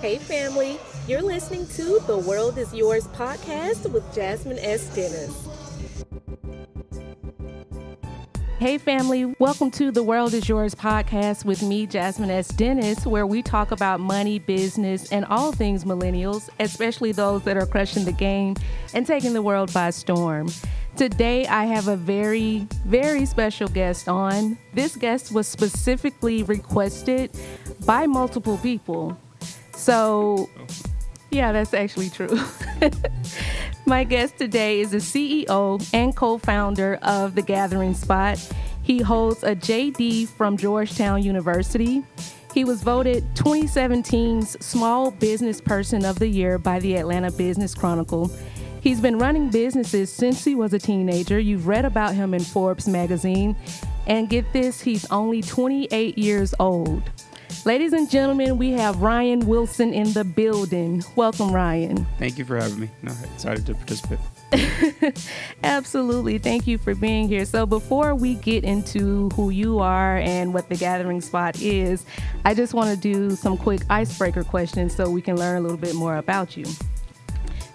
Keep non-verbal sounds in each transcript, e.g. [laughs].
Hey, family. You're listening to The World is Yours podcast with Jasmine S. Dennis. Hey, family. Welcome to The World is Yours podcast with me, Jasmine S. Dennis, where we talk about money, business, and all things millennials, especially those that are crushing the game and taking the world by storm. Today, I have a very, very special guest on. This guest was specifically requested by multiple people. So, oh. yeah, that's actually true. [laughs] My guest today is the CEO and co founder of The Gathering Spot. He holds a JD from Georgetown University. He was voted 2017's Small Business Person of the Year by the Atlanta Business Chronicle He's been running businesses since he was a teenager. You've read about him in Forbes magazine. And get this, he's only 28 years old. Ladies and gentlemen, we have Ryan Wilson in the building. Welcome, Ryan. Thank you for having me. No, excited to participate. [laughs] Absolutely. Thank you for being here. So, before we get into who you are and what the gathering spot is, I just want to do some quick icebreaker questions so we can learn a little bit more about you.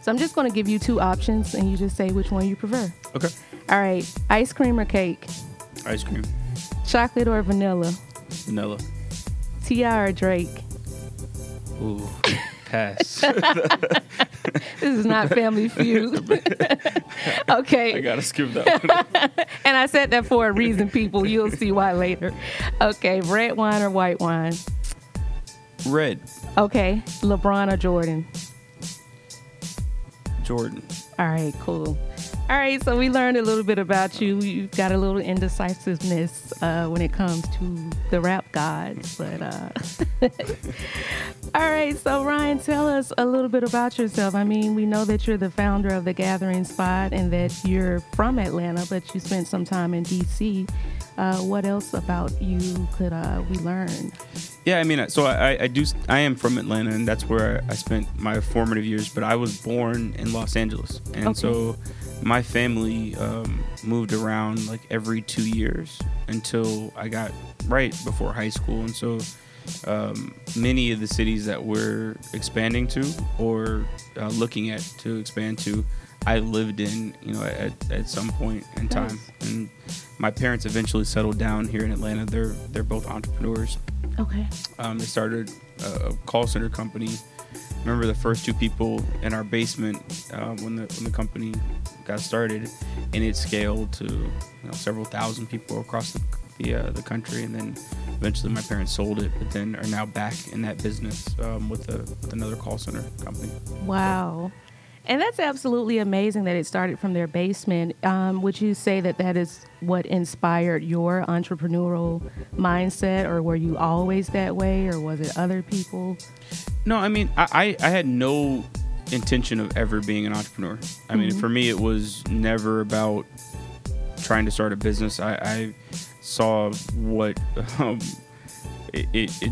So I'm just going to give you two options and you just say which one you prefer. Okay. All right. Ice cream or cake? Ice cream. Chocolate or vanilla? Vanilla. T.I. or Drake? Ooh, pass. [laughs] this is not Family Feud. [laughs] okay. I gotta skip that one. [laughs] and I said that for a reason, people. You'll see why later. Okay, red wine or white wine? Red. Okay, LeBron or Jordan? Jordan. All right, cool. All right, so we learned a little bit about you. You've got a little indecisiveness uh, when it comes to the rap gods, but uh, [laughs] all right. So Ryan, tell us a little bit about yourself. I mean, we know that you're the founder of the Gathering Spot and that you're from Atlanta, but you spent some time in D.C. Uh, what else about you could uh, we learn? Yeah, I mean, so I, I do. I am from Atlanta, and that's where I spent my formative years. But I was born in Los Angeles, and okay. so my family um, moved around like every two years until I got right before high school, and so um, many of the cities that we're expanding to or uh, looking at to expand to, I lived in, you know, at, at some point in time, nice. and my parents eventually settled down here in Atlanta. They're they're both entrepreneurs. Okay. Um, they started a call center company. Remember the first two people in our basement uh, when the when the company got started, and it scaled to you know, several thousand people across the the, uh, the country, and then eventually my parents sold it, but then are now back in that business um, with, a, with another call center company. Wow. And that's absolutely amazing that it started from their basement. Um, would you say that that is what inspired your entrepreneurial mindset, or were you always that way, or was it other people? No, I mean, I, I had no intention of ever being an entrepreneur. I mean, mm-hmm. for me, it was never about trying to start a business. I, I saw what [laughs] um, it, it, it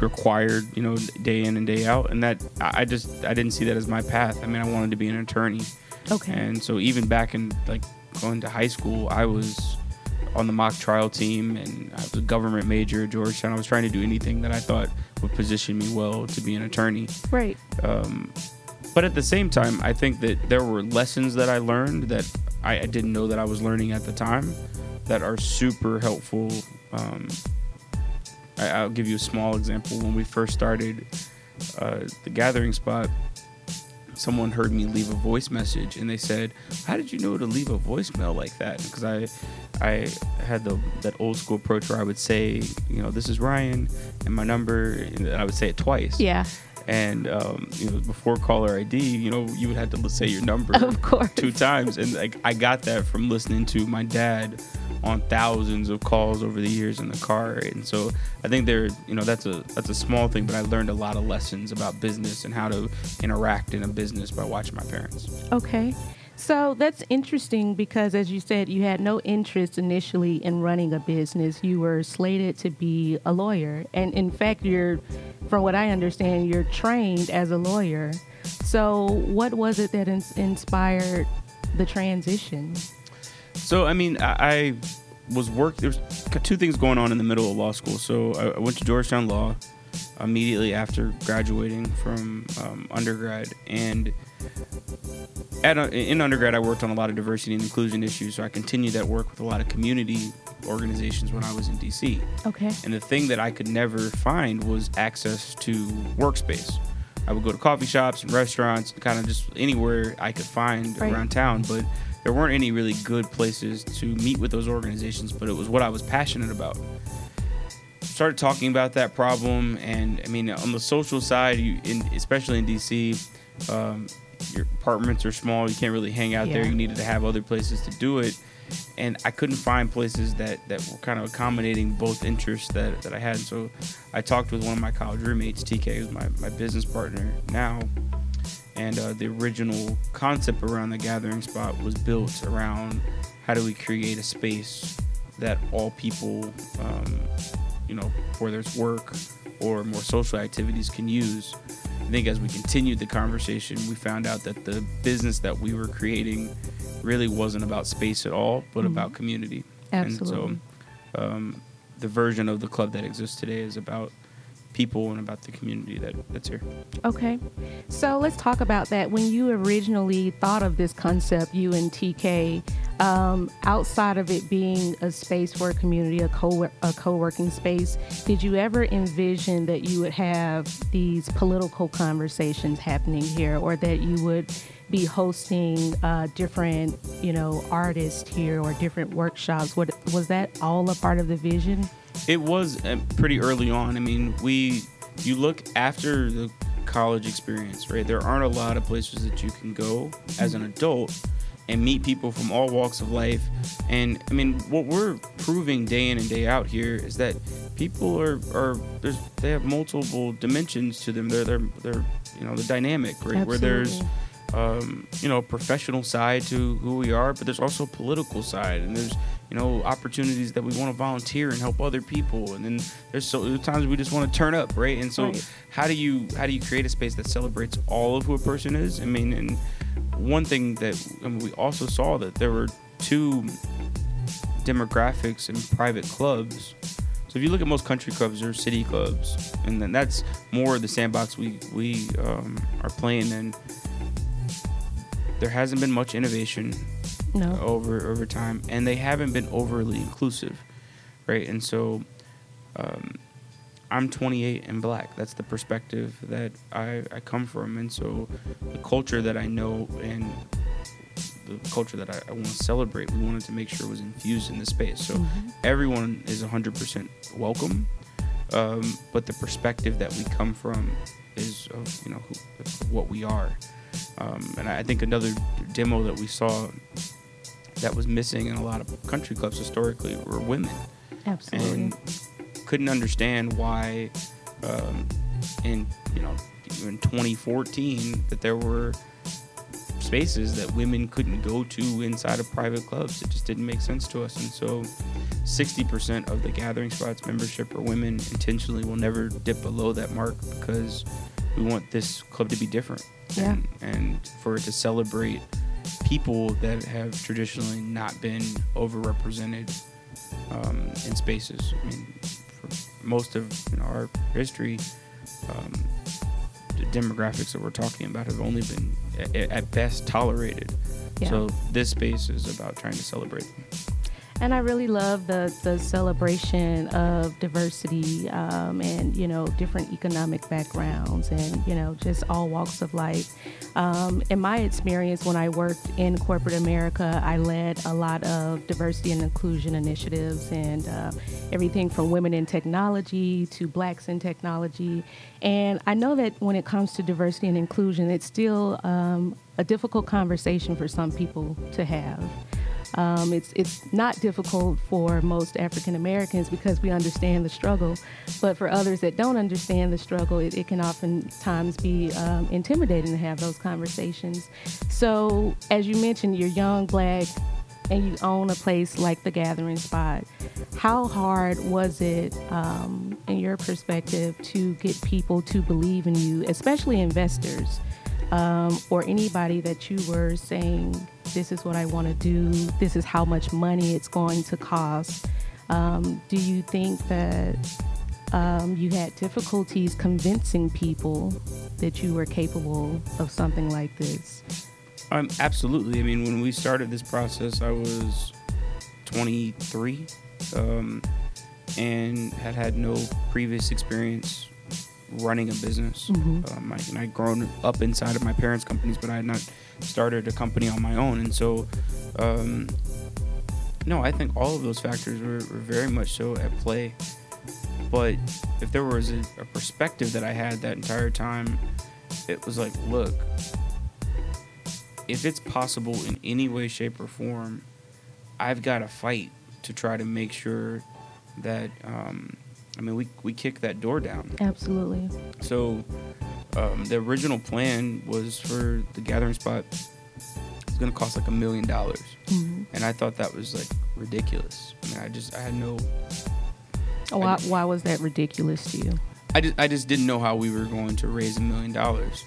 required, you know, day in and day out, and that I just I didn't see that as my path. I mean, I wanted to be an attorney. Okay. And so even back in like going to high school, I was on the mock trial team, and I was a government major at Georgetown. I was trying to do anything that I thought would position me well to be an attorney. Right. Um, but at the same time, I think that there were lessons that I learned that I, I didn't know that I was learning at the time that are super helpful um, I, will give you a small example. When we first started uh, the gathering spot, someone heard me leave a voice message and they said, "How did you know to leave a voicemail like that?" Because I, I had the that old school approach where I would say, you know, this is Ryan and my number, and I would say it twice. Yeah. And um, you know, before caller ID, you know, you would have to say your number of course. two times, and like I got that from listening to my dad on thousands of calls over the years in the car. And so I think there, you know, that's a that's a small thing, but I learned a lot of lessons about business and how to interact in a business by watching my parents. Okay. So that's interesting because, as you said, you had no interest initially in running a business. You were slated to be a lawyer. And in fact, you're, from what I understand, you're trained as a lawyer. So, what was it that in- inspired the transition? So I mean, I, I was work. There's two things going on in the middle of law school. So I, I went to Georgetown Law, immediately after graduating from um, undergrad. And at a, in undergrad, I worked on a lot of diversity and inclusion issues. So I continued that work with a lot of community organizations when I was in DC. Okay. And the thing that I could never find was access to workspace. I would go to coffee shops and restaurants, kind of just anywhere I could find Right. around town, but there weren't any really good places to meet with those organizations, but it was what I was passionate about. Started talking about that problem, and I mean, on the social side, you, in, especially in DC, um, your apartments are small. You can't really hang out there. You needed to have other places to do it, and I couldn't find places that, that were kind of accommodating both interests that, that I had. So I talked with one of my college roommates, TK, who's my, my business partner now, and uh, the original concept around the gathering spot was built around how do we create a space that all people, um, you know, whether it's work or more social activities, can use. I think as we continued the conversation, we found out that the business that we were creating really wasn't about space at all, but Mhm. about community. Absolutely. And so, um, the version of the club that exists today is about people and about the community that, that's here. Okay. So let's talk about that. When you originally thought of this concept, you and TK, um, outside of it being a space for a community, a co a co-working space, did you ever envision that you would have these political conversations happening here, or that you would be hosting uh, different, you know, artists here or different workshops? What was that all a part of the vision? It was uh, pretty early on. I mean, we you look after the college experience, right? There aren't a lot of places that you can go as an adult and meet people from all walks of life. And I mean, what we're proving day in and day out here is that people are are there's they have multiple dimensions to them. They're they're they're you know the dynamic, right? Where there's um, you know, a professional side to who we are, but there's also a political side, and there's you know opportunities that we want to volunteer and help other people, and then there's so there's times we just want to turn up, right? And so, Right. how do you how do you create a space that celebrates all of who a person is? I mean, and one thing that I mean, we also saw that there were two demographics in private clubs. So if you look at most country clubs, they're city clubs, and then that's more the sandbox we we um, are playing in. There hasn't been much innovation no. over over time, and they haven't been overly inclusive, right? And so, um, I'm 28 and black. That's the perspective that I, I come from, and so the culture that I know and the culture that I, I want to celebrate, we wanted to make sure was infused in the space. So Mhm. everyone is 100% welcome, um, but the perspective that we come from is of you know who, what we are. Um, and I think another demo that we saw that was missing in a lot of country clubs historically were women, Absolutely. and couldn't understand why um, in you know in 2014 that there were spaces that women couldn't go to inside of private clubs. It just didn't make sense to us, and so 60% of the gathering spots membership are women. Intentionally, will never dip below that mark because we want this club to be different, Yeah. and, and for it to celebrate people that have traditionally not been overrepresented um, in spaces. I mean, for most of you know, our history, um, the demographics that we're talking about have only been at, at best tolerated. Yeah. So this space is about trying to celebrate them. And I really love the the celebration of diversity um, and you know different economic backgrounds and you know just all walks of life. Um, in my experience, when I worked in corporate America, I led a lot of diversity and inclusion initiatives and uh, everything from women in technology to blacks in technology. And I know that when it comes to diversity and inclusion, it's still um, a difficult conversation for some people to have. Um, it's it's not difficult for most African Americans because we understand the struggle, but for others that don't understand the struggle, it, it can oftentimes be um, intimidating to have those conversations. So, as you mentioned, you're young, black, and you own a place like the Gathering Spot. How hard was it, um, in your perspective, to get people to believe in you, especially investors? Um, or anybody that you were saying, this is what I want to do, this is how much money it's going to cost. Um, do you think that um, you had difficulties convincing people that you were capable of something like this. Um, absolutely. I mean, when we started this process, I was 23 um, and had had no previous experience running a business. Mhm. Um, I, and I'd grown up inside of my parents' companies, but I had not started a company on my own. And so, um, no, I think all of those factors were, were very much so at play. But if there was a, a perspective that I had that entire time, it was like, look, if it's possible in any way, shape, or form, I've got to fight to try to make sure that, um, I mean, we, we kick that door down. Absolutely. So um, the original plan was for the gathering spot. It's gonna cost like a million dollars, Mhm. and I thought that was like ridiculous. I mean, I just I had no, Why, why was that ridiculous to you? I just I just didn't know how we were going to raise a million dollars.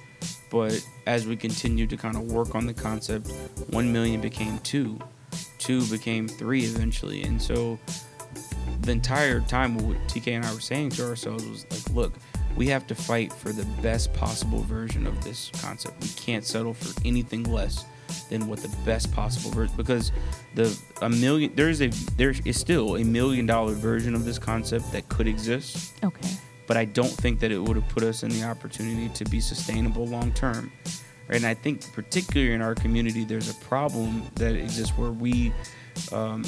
But as we continued to kind of work on the concept, one million became two, two became three eventually, and so the entire time what TK and I were saying to ourselves was like, look, we have to fight for the best possible version of this concept. We can't settle for anything less than what the best possible version because the a million there's a there is still a million dollar version of this concept that could exist Okay. but I don't think that it would have put us in the opportunity to be sustainable long term. Right? And I think, particularly in our community, there's a problem that exists where we um,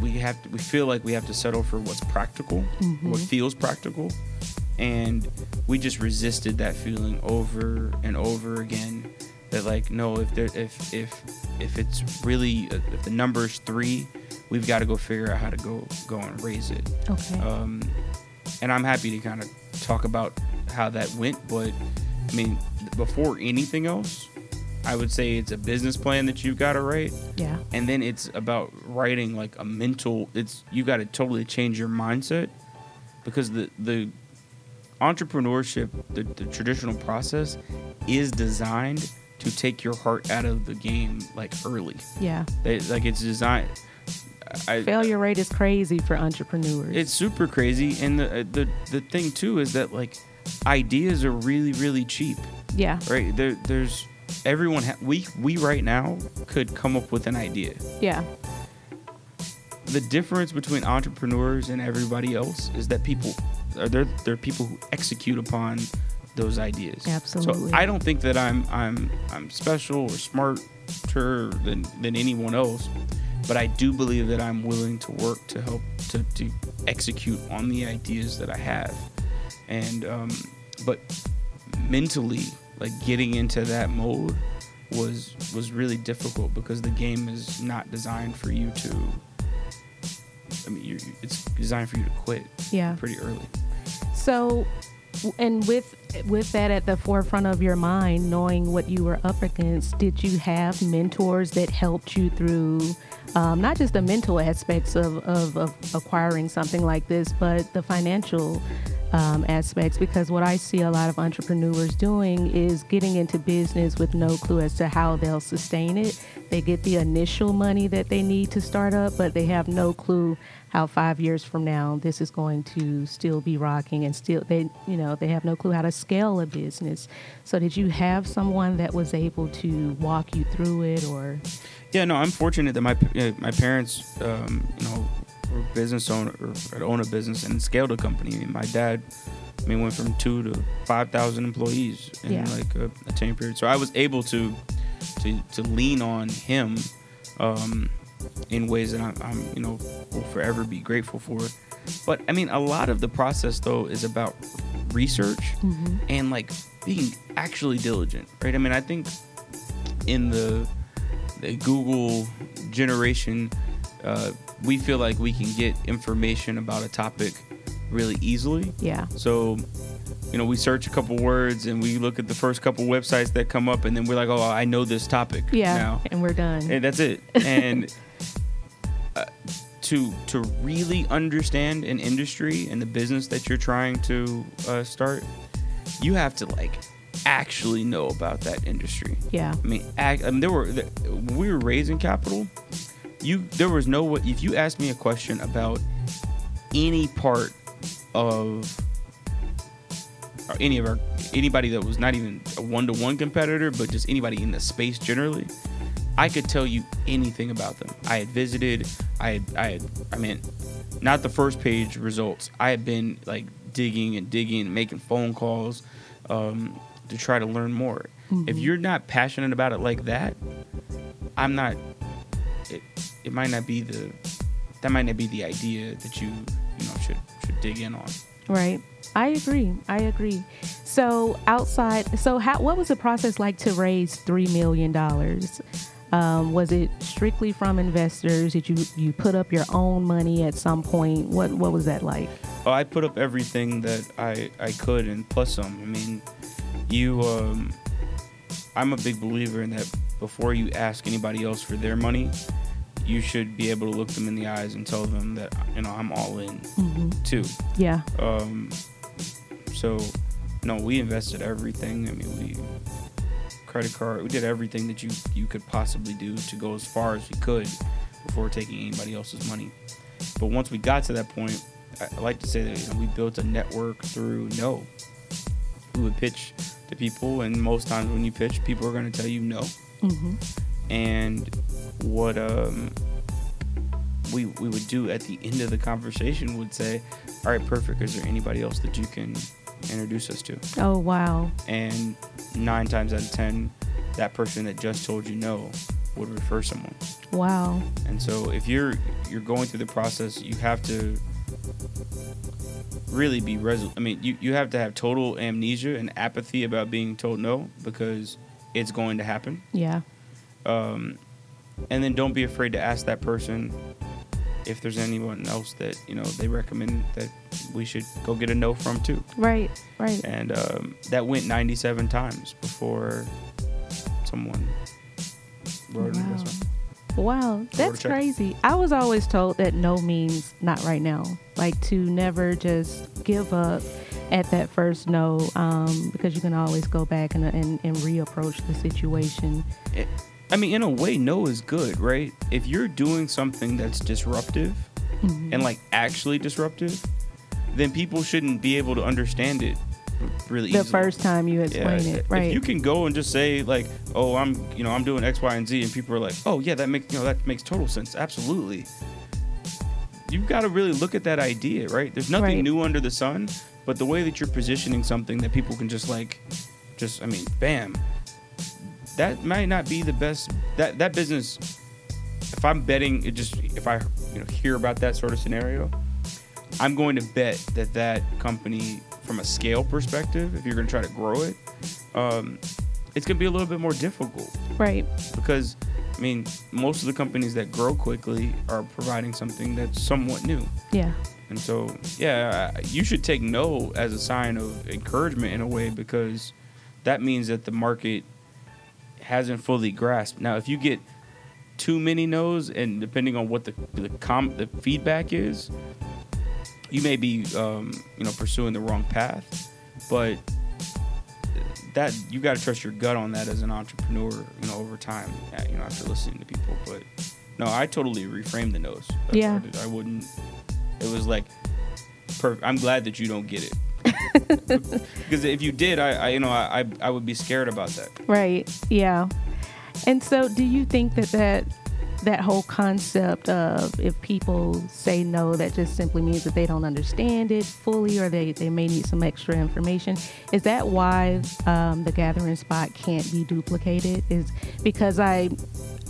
we have to, we feel like we have to settle for what's practical, what feels practical, and we just resisted that feeling over and over again. That like no, if there if if if it's really if the number is three, we've got to go figure out how to go go and raise it Okay. um, and I'm happy to kind of talk about how that went. But I mean, before anything else, I would say it's a business plan that you've got to write, yeah. and then it's about writing like a mental. It's you got to totally change your mindset because the the entrepreneurship, the, the traditional process, is designed to take your heart out of the game like early. Yeah. They, like it's designed. I, Failure rate is crazy for entrepreneurs. it's super crazy, and the uh, the the thing too is that like ideas are really really cheap, yeah. right? There there's everyone ha- we we right now could come up with an idea. Yeah. The difference between entrepreneurs and everybody else is that people are there there are people who execute upon those ideas. Absolutely. So I don't think that I'm I'm I'm special or smarter than than anyone else, but I do believe that I'm willing to work to help to, to execute on the ideas that I have, and um, but mentally, like getting into that mode was was really difficult because the game is not designed for you to. I mean, you it's designed for you to quit Yeah. pretty early. So, and with with that at the forefront of your mind, knowing what you were up against, did you have mentors that helped you through um, not just the mental aspects of, of, of acquiring something like this, but the financial um, aspects? Because what I see a lot of entrepreneurs doing is getting into business with no clue as to how they'll sustain it. They get the initial money that they need to start up, but they have no clue how five years from now this is going to still be rocking and still they you know they have no clue how to scale a business so did you have someone that was able to walk you through it or Yeah, no, I'm fortunate that my uh, my parents, um, you know, were business owner or owned a business and scaled a company. I mean, my dad, I mean, went from two to five thousand employees in Yeah. like a, a ten year period. So I was able to to to lean on him um, in ways that I'm, I'm, you know, will forever be grateful for. But I mean, a lot of the process though is about research and like being actually diligent, right? I mean, I think in the the Google generation, uh, we feel like we can get information about a topic really easily. yeah So, you know, we search a couple words and we look at the first couple websites that come up, and then we're like, "Oh, I know this topic yeah now." and we're done and that's it. [laughs] And uh, to to really understand an industry and the business that you're trying to uh, start, you have to like actually know about that industry. yeah I mean, act, I mean, there were we were raising capital. You there was no way if you asked me a question about any part of or any of our anybody that was not even a one to one competitor, but just anybody in the space generally, I could tell you anything about them. I had visited. I had. I had. I mean, not the first page results. I had been like digging and digging and making phone calls um, to try to learn more. Mm-hmm. If you're not passionate about it like that, I'm not. It, it might not be the. That might not be the idea that you you know should should dig in on. Right. I agree. I agree. So outside, so how what was the process like to raise three million dollars? Um, was it strictly from investors? Did you you put up your own money at some point? What what was that like? Oh, I put up everything that I I could and plus some. I mean, you. Um, I'm a big believer in that. Before you ask anybody else for their money, you should be able to look them in the eyes and tell them that you know I'm all in mm-hmm. too. Yeah. Um. So, no, we invested everything. I mean, we credit card. We did everything that you you could possibly do to go as far as we could before taking anybody else's money. But once we got to that point, I, I like to say that you know, we built a network through no. We would pitch to people, and most times when you pitch, people are going to tell you no. Mm-hmm. And what um, we we would do at the end of the conversation would say, "All right, perfect. Is there anybody else that you can introduce us to?" Oh wow! And nine times out of ten, that person that just told you no would refer someone. Wow! And so if you're you're going through the process, you have to really be resolute. I mean, you, you have to have total amnesia and apathy about being told no because it's going to happen. Yeah. Um, and then don't be afraid to ask that person if there's anyone else that you know they recommend that we should go get a no from too. Right, right. And um, that went 97 times before someone wrote wow. an investment. Wow, that's crazy. I was always told that no means not right now. Like to never just give up at that first no, um, because you can always go back and, and, and reapproach the situation. I mean, in a way, no is good, right? If you're doing something that's disruptive mm-hmm. and like actually disruptive, then people shouldn't be able to understand it really easily the easily. first time you explain yeah, it, right? If you can go and just say like, "Oh, I'm, you know, I'm doing X, Y, and Z," and people are like, "Oh, yeah, that makes, you know, that makes total sense, absolutely." You've got to really look at that idea, right? There's nothing right. new under the sun, but the way that you're positioning something that people can just like, just, I mean, bam, that might not be the best. That that business, if I'm betting, it just if I you know hear about that sort of scenario, I'm going to bet that that company, from a scale perspective, if you're going to try to grow it, um, it's going to be a little bit more difficult. Right. Because, I mean, most of the companies that grow quickly are providing something that's somewhat new. Yeah. And so, yeah, you should take no as a sign of encouragement in a way because that means that the market hasn't fully grasped. Now, if you get too many no's, and depending on what the the, com- the feedback is, you may be um, you know pursuing the wrong path, but that you got to trust your gut on that as an entrepreneur. You know, over time, you know, after listening to people. But no, I totally reframed the no's. yeah, I, I wouldn't. It was like, perfect. I'm glad that you don't get it. [laughs] because if you did, I, I you know I, I would be scared about that. Right. Yeah. And so, do you think that that that whole concept of if people say no, that just simply means that they don't understand it fully or they, they may need some extra information. Is that why um, the gathering spot can't be duplicated? Is because I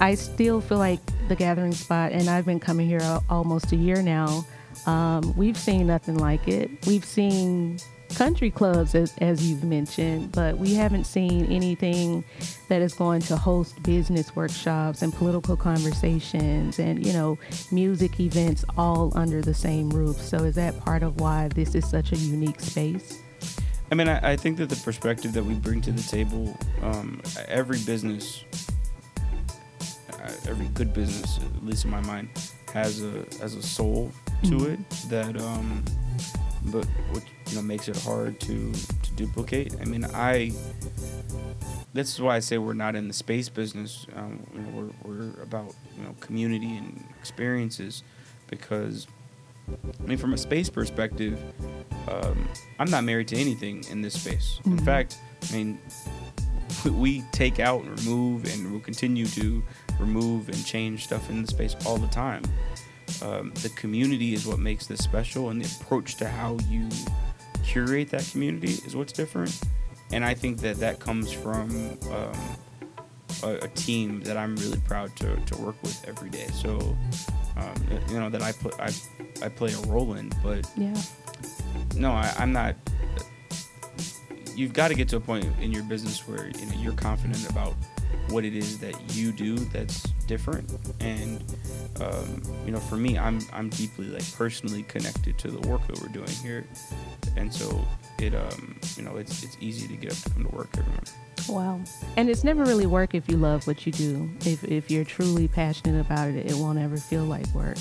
I still feel like the gathering spot, and I've been coming here almost a year now. Um, we've seen nothing like it. We've seen country clubs, as, as you've mentioned, but we haven't seen anything that is going to host business workshops and political conversations and, you know, music events all under the same roof. So, is that part of why this is such a unique space? I mean, I, I think that the perspective that we bring to the table, um, every business, uh, every good business, at least in my mind, has a has a soul to mm-hmm. it that um, but what you know makes it hard to to duplicate. I mean, I this is why I say we're not in the space business. Um, you know, we're we're about you know community and experiences because I mean, from a space perspective, um, I'm not married to anything in this space. Mhm. In fact, I mean, [laughs] we take out and remove and we'll continue to remove and change stuff in the space all the time. Um, the community is what makes this special, and the approach to how you curate that community is what's different. And I think that that comes from um, a, a team that I'm really proud to, to work with every day. So, um, you know, that I put I, I play a role in, but Yeah. no, I, I'm not. You've got to get to a point in your business where you know, you're confident about what it is that you do that's different, and um, you know, for me, I'm I'm deeply like personally connected to the work that we're doing here, and so it um you know it's it's easy to get up to come to work every morning. Wow. And it's never really work if you love what you do. If if you're truly passionate about it, it won't ever feel like work.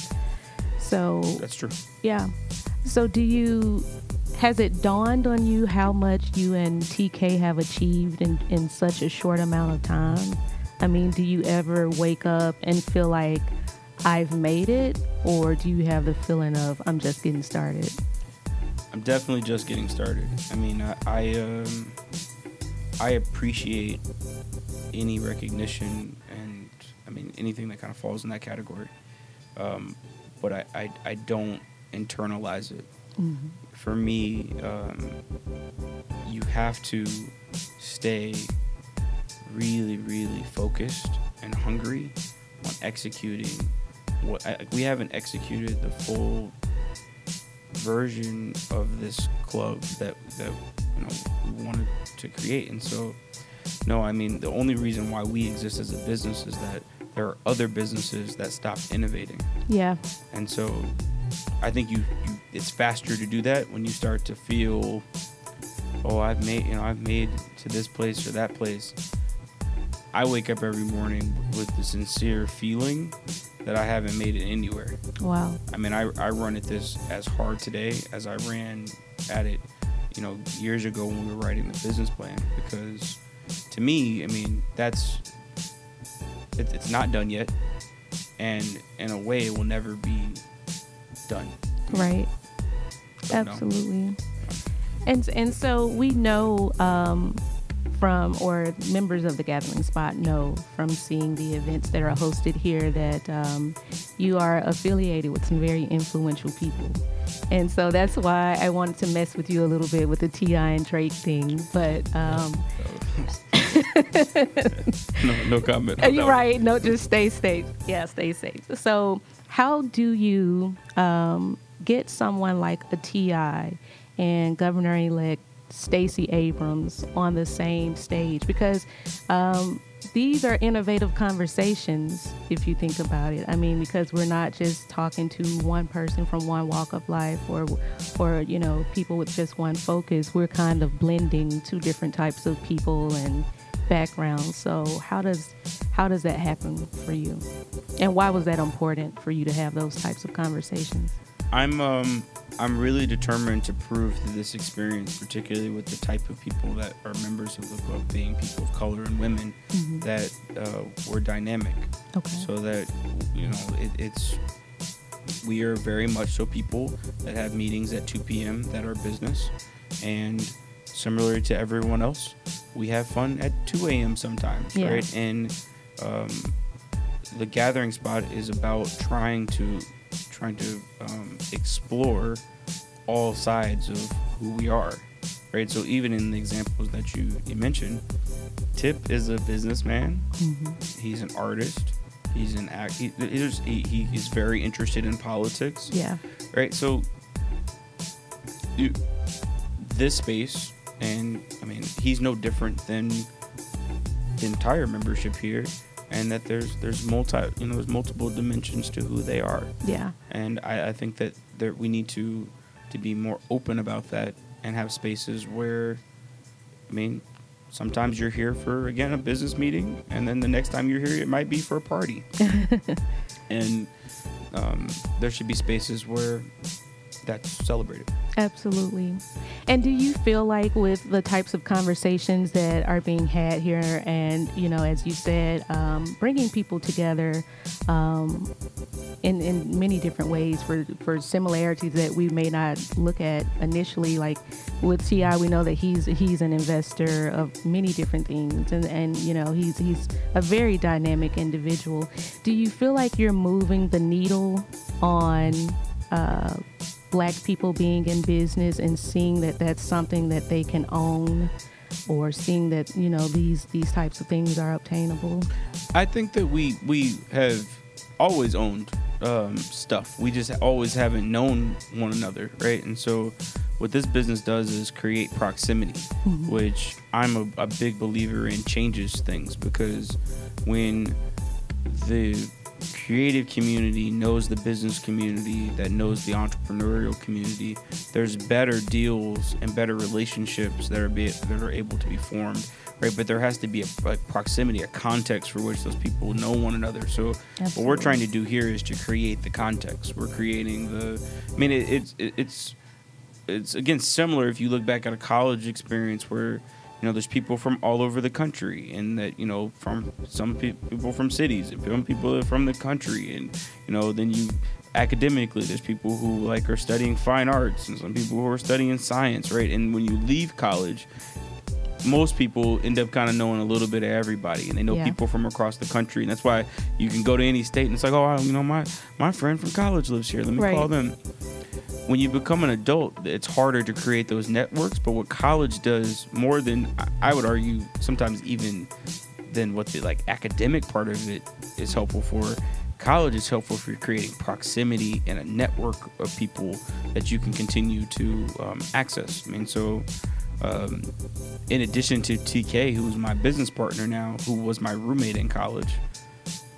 So That's true. Yeah. So do you has it dawned on you how much you and TK have achieved in, in such a short amount of time? I mean, do you ever wake up and feel like I've made it? Or do you have the feeling of I'm just getting started? I'm definitely just getting started. I mean, I, I um, I appreciate any recognition and I mean anything that kind of falls in that category. Um, but I, I, I don't internalize it. Mm-hmm. For me, um, you have to stay really, really focused and hungry on executing what I, we haven't executed the full version of this club that that you know we wanted to create and so no i mean the only reason why we exist as a business is that there are other businesses that stopped innovating Yeah. and so i think you, you it's faster to do that when you start to feel oh i've made you know i've made to this place or that place i wake up every morning with the sincere feeling that i haven't made it anywhere Wow. I mean, I, I run at this as hard today as I ran at it, you know, years ago when we were writing the business plan. Because to me, I mean, that's it, it's not done yet, and in a way, it will never be done. Right. Absolutely. And and so we know um, from or members of the Gathering Spot know from seeing the events that are hosted here that um, you are affiliated with some very influential people. And so that's why I wanted to mess with you a little bit with the T.I. and Drake thing. But um, [laughs] no, no comment. Are you that right? No, just stay safe. Yeah, stay safe. So, how do you um, get someone like a T.I. and Governor-elect Stacey Abrams on the same stage? Because um, these are innovative conversations, if you think about it. I mean, because we're not just talking to one person from one walk of life, or, or you know, people with just one focus. We're kind of blending two different types of people and backgrounds. So how does how does that happen for you? And why was that important for you to have those types of conversations? I'm um I'm really determined to prove through this experience, particularly with the type of people that are members of the club, being people of color and women, Mhm. that uh, we're dynamic. Okay. so that you know it, it's we are very much so people that have meetings at 2 p.m. that are business, and similar to everyone else, we have fun at 2 a.m. sometimes, Yeah. right? And um, the gathering spot is about trying to trying to um, explore all sides of who we are, right? So even in the examples that you, you mentioned, Tip is a businessman Mhm. he's an artist he's an act he, he's- he, he is very interested in politics Yeah. right so you, this space and i mean he's no different than the entire membership here and that there's there's multi you know there's multiple dimensions to who they are Yeah. and I, I think that there, we need to to be more open about that and have spaces where I mean sometimes you're here for again a business meeting and then the next time you're here it might be for a party [laughs] and um, there should be spaces where that's celebrated. Absolutely. And do you feel like with the types of conversations that are being had here, and you know, as you said, um, bringing people together um, in in many different ways for for similarities that we may not look at initially, like with T.I., we know that he's he's an investor of many different things, and and you know, he's he's a very dynamic individual. Do you feel like you're moving the needle on? Uh, black people being in business and seeing that that's something that they can own or seeing that you know these these types of things are obtainable? I think that we we have always owned um, stuff. We just always haven't known one another right? And so what this business does is create proximity mm-hmm. which i'm a, a big believer in changes things because when the creative community knows the business community that knows the entrepreneurial community there's better deals and better relationships that are be, that are able to be formed right? But there has to be a, a proximity a context for which those people know one another. So Absolutely. what we're trying to do here is to create the context. We're creating the i mean it, it's it, it's it's again similar if you look back at a college experience where you know, there's people from all over the country, and that you know, from some pe- people from cities, and some people from the country, and you know, then you academically, there's people who like are studying fine arts, and some people who are studying science, right? And when you leave college, most people end up kind of knowing a little bit of everybody, and they know yeah. people from across the country, and that's why you can go to any state and it's like, oh, you know, my my friend from college lives here. Let me right. call them when you become an adult, it's harder to create those networks. But what college does more than I would argue, sometimes even than what the like academic part of it is helpful for. College is helpful for creating proximity and a network of people that you can continue to um, access. I mean, so um, in addition to TK, who's my business partner now, who was my roommate in college,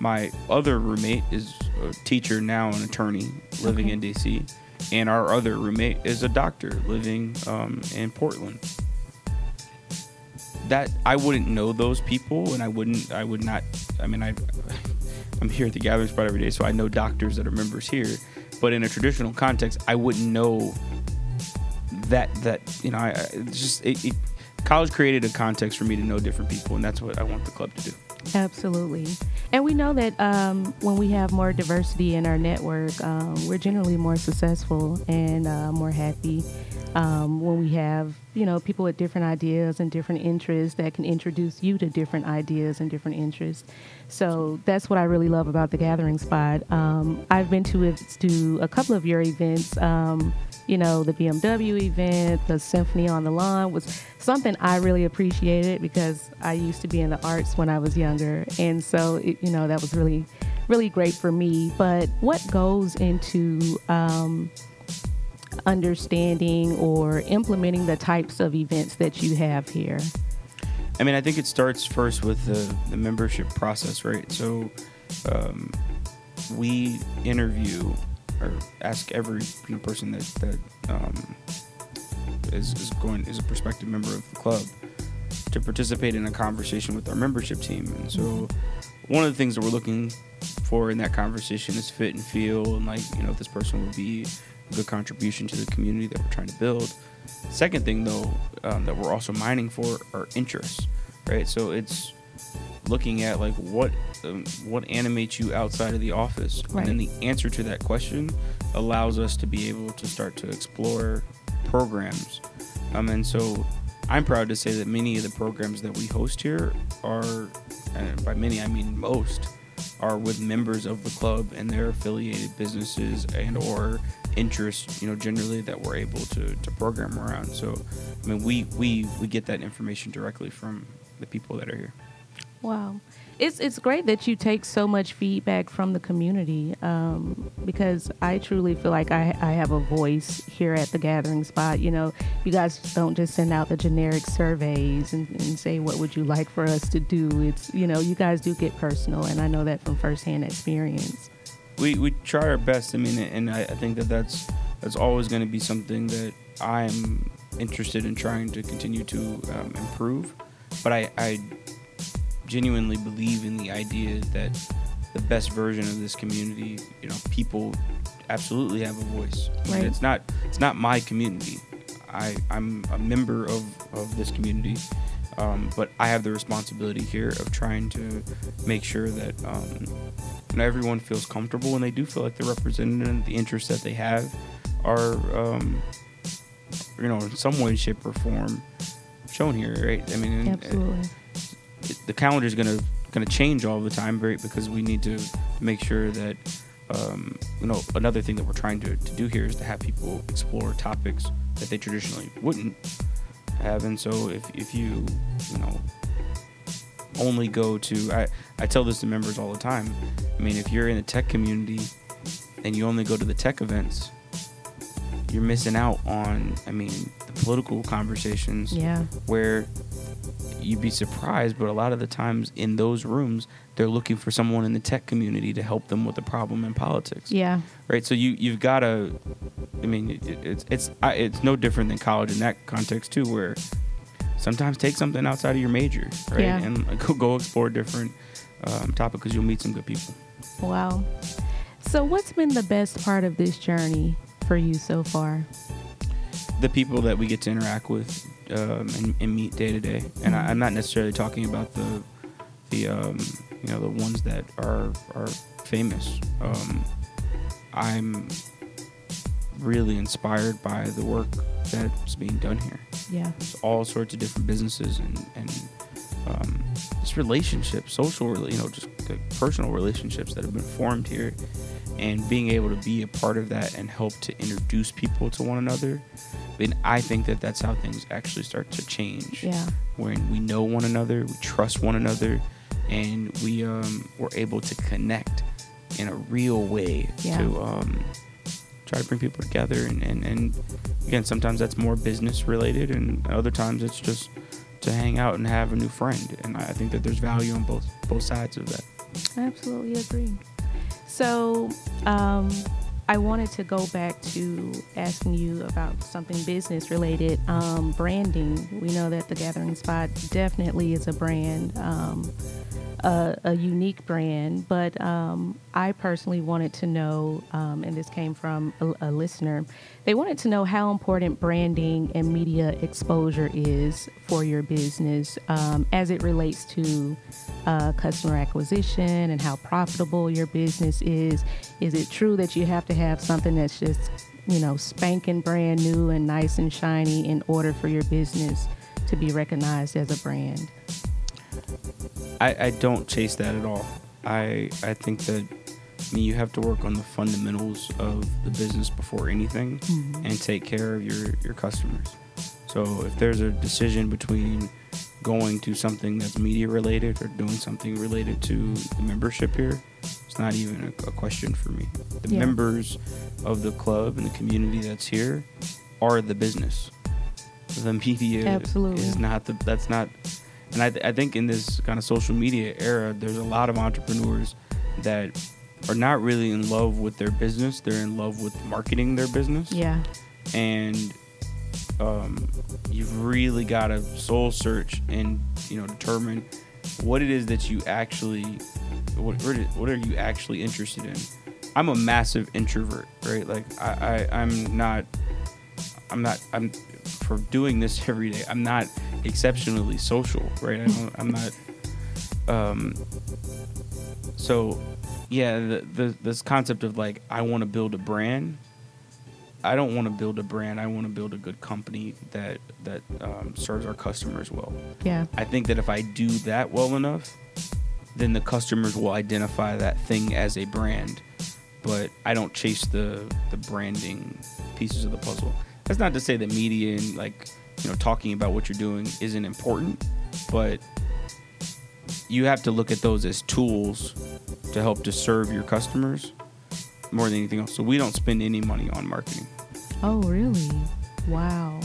my other roommate is a teacher now, an attorney living okay. in DC and our other roommate is a doctor living um, in Portland. That I wouldn't know those people, and I wouldn't, I would not. I mean, I, [laughs] I'm here at the gathering spot every day, so I know doctors that are members here. But in a traditional context, I wouldn't know that that you know. I, just it, it, college created a context for me to know different people, and that's what I want the club to do. Absolutely. And we know that um, when we have more diversity in our network, um, we're generally more successful and uh, more happy. Um, when we have, you know, people with different ideas and different interests that can introduce you to different ideas and different interests. So that's what I really love about the Gathering Spot. Um, I've been to to a couple of your events um, you know, the BMW event, the Symphony on the Lawn was something I really appreciated because I used to be in the arts when I was younger. And so, it, you know, that was really, really great for me. But what goes into um, understanding or implementing the types of events that you have here? I mean, I think it starts first with the, the membership process, right? So, um, we interview or ask every you know, person that that um, is, is going is a prospective member of the club to participate in a conversation with our membership team. And so, one of the things that we're looking for in that conversation is fit and feel, and like you know, if this person would be a good contribution to the community that we're trying to build. Second thing, though, um, that we're also mining for are interests, right? So it's looking at like what um, what animates you outside of the office, right. and then the answer to that question allows us to be able to start to explore programs. Um, and so I'm proud to say that many of the programs that we host here are, and by many I mean most, are with members of the club and their affiliated businesses and or interests, you know, generally that we're able to, to program around. So, I mean, we, we, we get that information directly from the people that are here. Wow. It's it's great that you take so much feedback from the community um, because I truly feel like I, I have a voice here at the gathering spot. You know, you guys don't just send out the generic surveys and, and say what would you like for us to do. It's you know you guys do get personal, and I know that from firsthand experience. We we try our best. I mean, and I, I think that that's that's always going to be something that I'm interested in trying to continue to um, improve. But I, I genuinely believe in the idea that the best version of this community, you know, people absolutely have a voice. Right. It's not it's not my community. I I'm a member of of this community, um, but I have the responsibility here of trying to make sure that um, everyone feels comfortable and they do feel like they're represented and the interests that they have are um, you know in some way, shape, or form shown here, right? I mean, and- Absolutely. it- the calendar is gonna gonna change all the time, right? Because we need to make sure that um, you know another thing that we're trying to, to do here is to have people explore topics that they traditionally wouldn't have, and so if if you you know only go to I I tell this to members all the time. I mean, if you're in the tech community and you only go to the tech events, you're missing out on I mean the political conversations Yeah. where you'd be surprised, but a lot of the times in those rooms, they're looking for someone in the tech community to help them with the problem in politics. Yeah. Right. So you you've got to. I mean, it, it's it's I- it's no different than college in that context too, where sometimes take something outside of your major, right, Yeah. and [laughs] go go explore different um, topics because you'll meet some good people. Wow. So, what's been the best part of this journey for you so far? the people that we get to interact with um, and, and meet day to day. And I, I'm not necessarily talking about the the um, you know the ones that are are famous. Um, I'm really inspired by the work that's being done here. Yeah. There's all sorts of different businesses and and um, relationships, social, you know, just personal relationships that have been formed here, and being able to be a part of that and help to introduce people to one another. then I think that that's how things actually start to change. Yeah. When we know one another, we trust one another, and we um, we're able to connect in a real way Yeah. to um, try to bring people together. And, and, and again, sometimes that's more business related, and other times it's just to hang out and have a new friend. And I think that there's value on both both sides of that. I absolutely agree. So, um, I wanted to go back to asking you about something business related. Um, branding. We know that the Gathering Spot definitely is a brand, um, a, a unique brand. But um, I personally wanted to know, um, and this came from a, a listener, they wanted to know how important branding and media exposure is for your business um, as it relates to uh, customer acquisition and how profitable your business is. Is it true that you have to have something that's just, you know, spanking brand new and nice and shiny in order for your business to be recognized as a brand? I, I don't chase that at all. I I think that I mean you have to work on the fundamentals of the business before anything mm-hmm. and take care of your, your customers. So if there's a decision between going to something that's media related or doing something related to the membership here, it's not even a, a question for me. The Yeah. members of the club and the community that's here are the business. The media Absolutely. is not the that's not and I, th- I think in this kind of social media era there's a lot of entrepreneurs that are not really in love with their business. They're in love with marketing their business. Yeah. and um, you've really got to soul search and you know determine what it is that you actually what what are- you actually interested in. I'm a massive introvert right? Like i, I i'm not i'm not i'm for doing this [laughs] every day i'm not exceptionally social right I don't, i'm not um so yeah the, the this concept of like i want to build a brand I don't want to build a brand. I want to build a good company that that um, serves our customers well. Yeah. I think that if I do that well enough, then the customers will identify that thing as a brand. But I don't chase the the branding pieces of the puzzle. That's not to say that media and like you know talking about what you're doing isn't important, but you have to look at those as tools to help to serve your customers more than anything else. So we don't spend any money on marketing. Oh, really? Wow.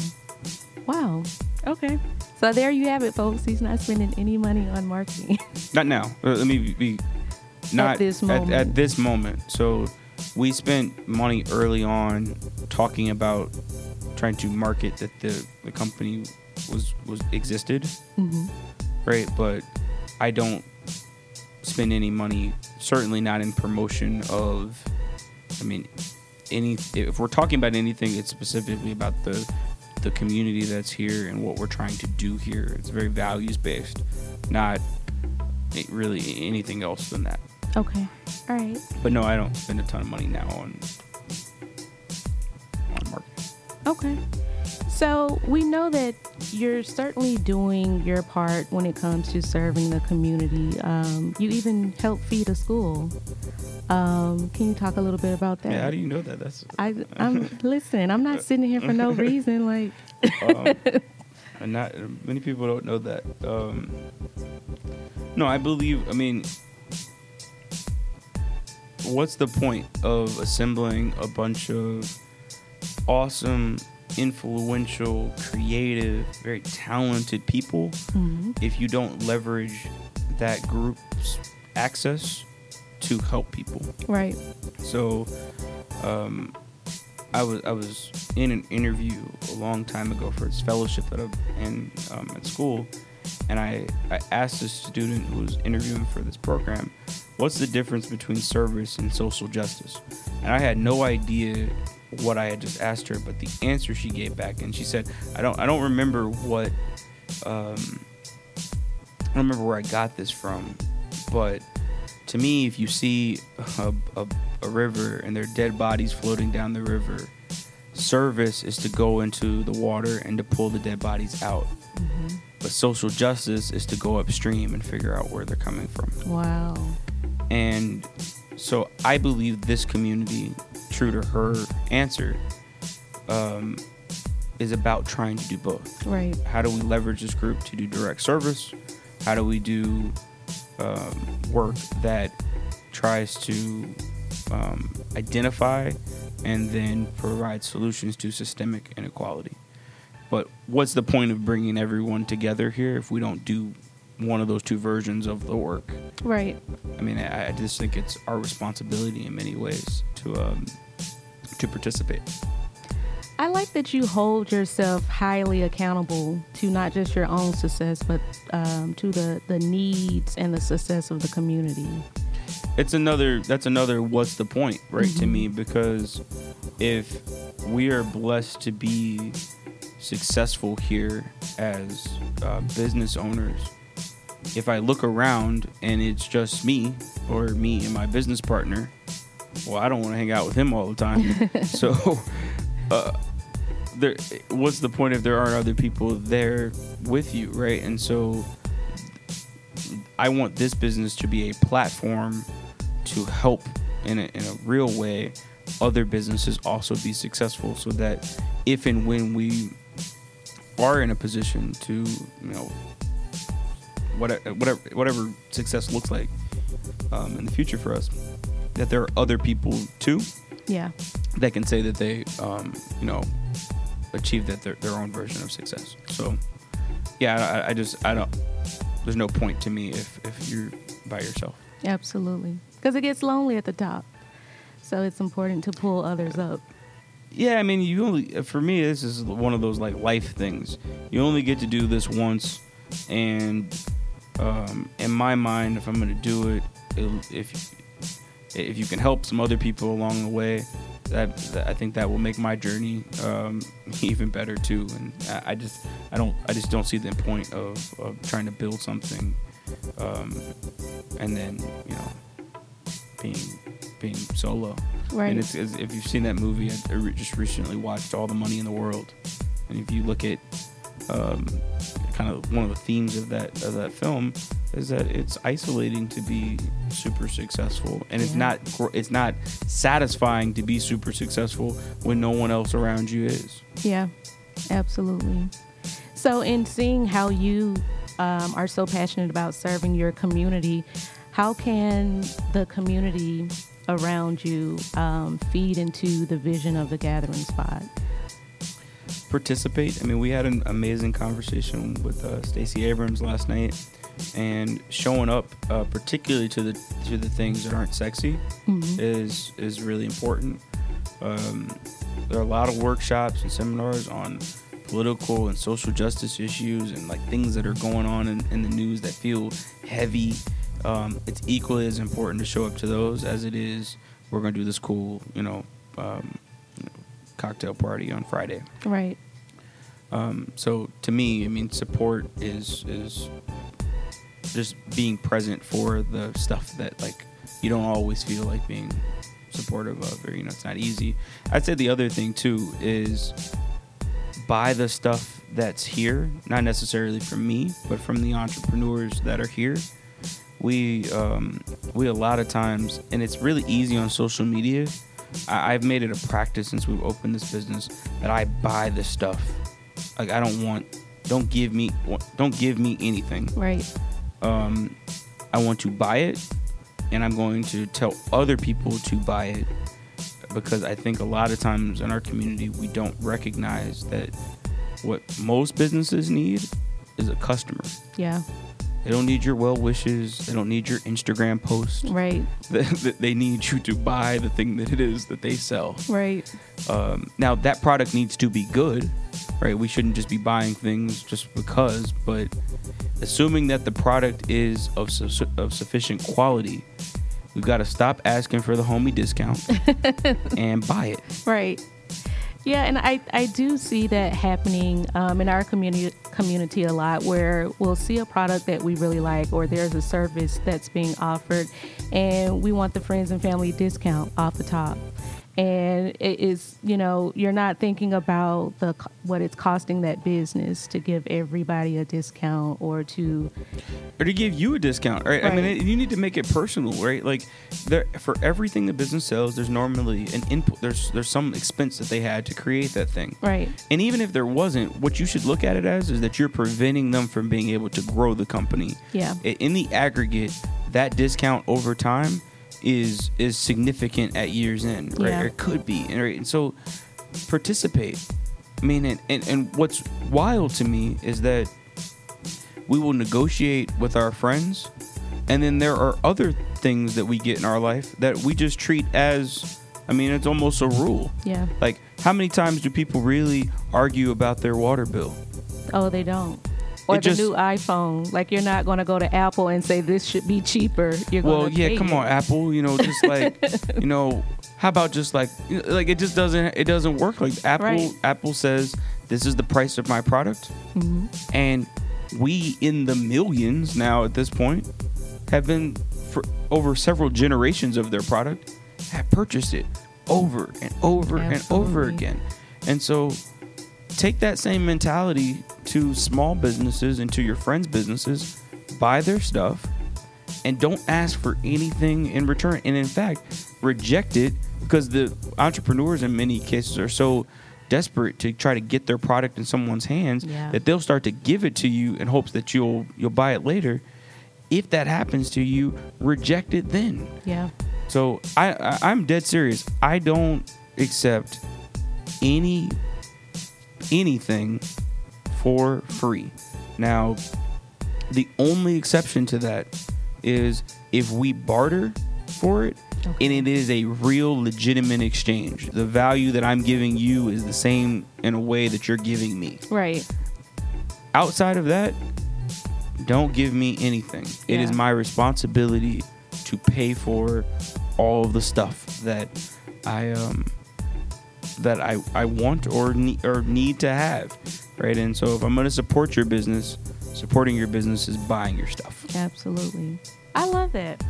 Wow. Okay. So there you have it, folks. He's not spending any money on marketing. Not now. Uh, Let me be not this At, moment. at this moment. So we spent money early on talking about trying to market that the, the company was was existed, hmm right? But I don't spend any money. Certainly not in promotion of. I mean, any if we're talking about anything, it's specifically about the the community that's here and what we're trying to do here. It's very values based, not really anything else than that. Okay. All right. But no, I don't spend a ton of money now on on marketing. Okay. So we know that you're certainly doing your part when it comes to serving the community. Um, you even help feed a school. Um, can you talk a little bit about that? Yeah, how do you know that? That's I, I'm [laughs] listen. I'm not sitting here for no [laughs] reason. Like, um, [laughs] and not many people don't know that. Um, no, I believe. I mean, what's the point of assembling a bunch of awesome influential, creative, very talented people mm-hmm. if you don't leverage that group's access to help people. Right. So, um, I was I was in an interview a long time ago for this fellowship that I'm in um, at school, and I I asked a student who was interviewing for this program, what's the difference between service and social justice, and I had no idea what I had just asked her, but the answer she gave back, and she said, "I don't, I don't remember what, um, I don't remember where I got this from, but to me, if you see a, a, a river and there are dead bodies floating down the river, service is to go into the water and to pull the dead bodies out." Mm-hmm. But social justice is to go upstream and figure out where they're coming from. Wow. And so I believe this community true to her answer, um, is about trying to do both. Right. How do we leverage this group to do direct service? How do we do um, work that tries to um, identify and then provide solutions to systemic inequality? But what's the point of bringing everyone together here if we don't do one of those two versions of the work? Right. I mean, I, I just think it's our responsibility in many ways to um, to participate. I like that you hold yourself highly accountable to not just your own success, but um, to the, the needs and the success of the community. It's another, that's another what's the point, right, mm-hmm. to me, because if we are blessed to be successful here as uh, business owners, if I look around and it's just me or me and my business partner, well, I don't want to hang out with him all the time. [laughs] so, uh, there, what's the point if there aren't other people there with you, right? And so, I want this business to be a platform to help in a, in a real way other businesses also be successful so that if and when we are in a position to, you know, whatever whatever, whatever success looks like um, in the future for us, that there are other people too. Yeah. That can say that they, um, you know, achieved that their, their own version of success. So, yeah, I, I just I don't. There's no point to me if if you're by yourself. Absolutely, because it gets lonely at the top. So it's important to pull others up. Yeah, I mean, you only for me this is one of those like life things. You only get to do this once, and um, in my mind, if I'm going to do it, if if you can help some other people along the way, that, that I think that will make my journey um, [laughs] even better too. And I, I, just I don't I just don't see the point of, of trying to build something um, and then you know being being solo. Right. And it's, it's, if you've seen that movie, I just recently watched All the Money in the World, and if you look at um, kind of one of the themes of that of that film is that it's isolating to be super successful and yeah. it's not it's not satisfying to be super successful when no one else around you is yeah absolutely so in seeing how you um, are so passionate about serving your community how can the community around you um, feed into the vision of the gathering spot participate. I mean, we had an amazing conversation with uh, Stacey Abrams last night, and showing up, uh, particularly to the to the things that aren't sexy, mm-hmm. is is really important. Um, there are a lot of workshops and seminars on political and social justice issues and like things that are going on in, in the news that feel heavy. Um, it's equally as important to show up to those as it is we're going to do this cool, you know, um, cocktail party on Friday. Right. Um, so to me, I mean, support is is just being present for the stuff that like you don't always feel like being supportive of, or you know, it's not easy. I'd say the other thing too is buy the stuff that's here, not necessarily from me, but from the entrepreneurs that are here. We um, we a lot of times, and it's really easy on social media. I, I've made it a practice since we've opened this business that I buy the stuff. Like I don't want, don't give me, don't give me anything. Right. Um, I want to buy it, and I'm going to tell other people to buy it because I think a lot of times in our community we don't recognize that what most businesses need is a customer. Yeah. They don't need your well wishes. They don't need your Instagram post. Right. [laughs] They, they need you to buy the thing that it is that they sell. Right. Um, now that product needs to be good, right? We shouldn't just be buying things just because, but assuming that the product is of su- of sufficient quality, we've got to stop asking for the homie discount [laughs] and buy it. Right. Yeah, and I, I do see that happening um, in our community community a lot, where we'll see a product that we really like, or there's a service that's being offered, and we want the friends and family discount off the top and it is you know you're not thinking about the what it's costing that business to give everybody a discount or to or to give you a discount right, right. i mean it, you need to make it personal right? Like there for everything the business sells there's normally an input there's there's some expense that they had to create that thing. Right. And even if there wasn't what you should look at it as is that you're preventing them from being able to grow the company. Yeah. In the aggregate that discount over time is is significant at years end, right? Yeah. Or it could be, and, right? and so participate. I mean, and, and, and what's wild to me is that we will negotiate with our friends, and then there are other things that we get in our life that we just treat as. I mean, it's almost a rule. Yeah. Like, how many times do people really argue about their water bill? Oh, they don't or it the just, new iPhone. Like you're not going to go to Apple and say this should be cheaper. You're well, yeah, come it. on, Apple. You know, just like [laughs] you know, how about just like like it just doesn't it doesn't work like Apple. Right. Apple says this is the price of my product, mm-hmm. and we in the millions now at this point have been for over several generations of their product have purchased it over and over Absolutely. and over again, and so take that same mentality to small businesses and to your friends' businesses. Buy their stuff and don't ask for anything in return. And in fact, reject it because the entrepreneurs in many cases are so desperate to try to get their product in someone's hands yeah. that they'll start to give it to you in hopes that you'll you'll buy it later. If that happens to you, reject it then. Yeah. So I, I I'm dead serious. I don't accept any anything for free. Now, the only exception to that is if we barter for it okay. and it is a real legitimate exchange. The value that I'm giving you is the same in a way that you're giving me. Right. Outside of that, don't give me anything. Yeah. It is my responsibility to pay for all of the stuff that I um that I, I want or need or need to have, right? And so if I'm going to support your business, supporting your business is buying your stuff. Absolutely, I love that.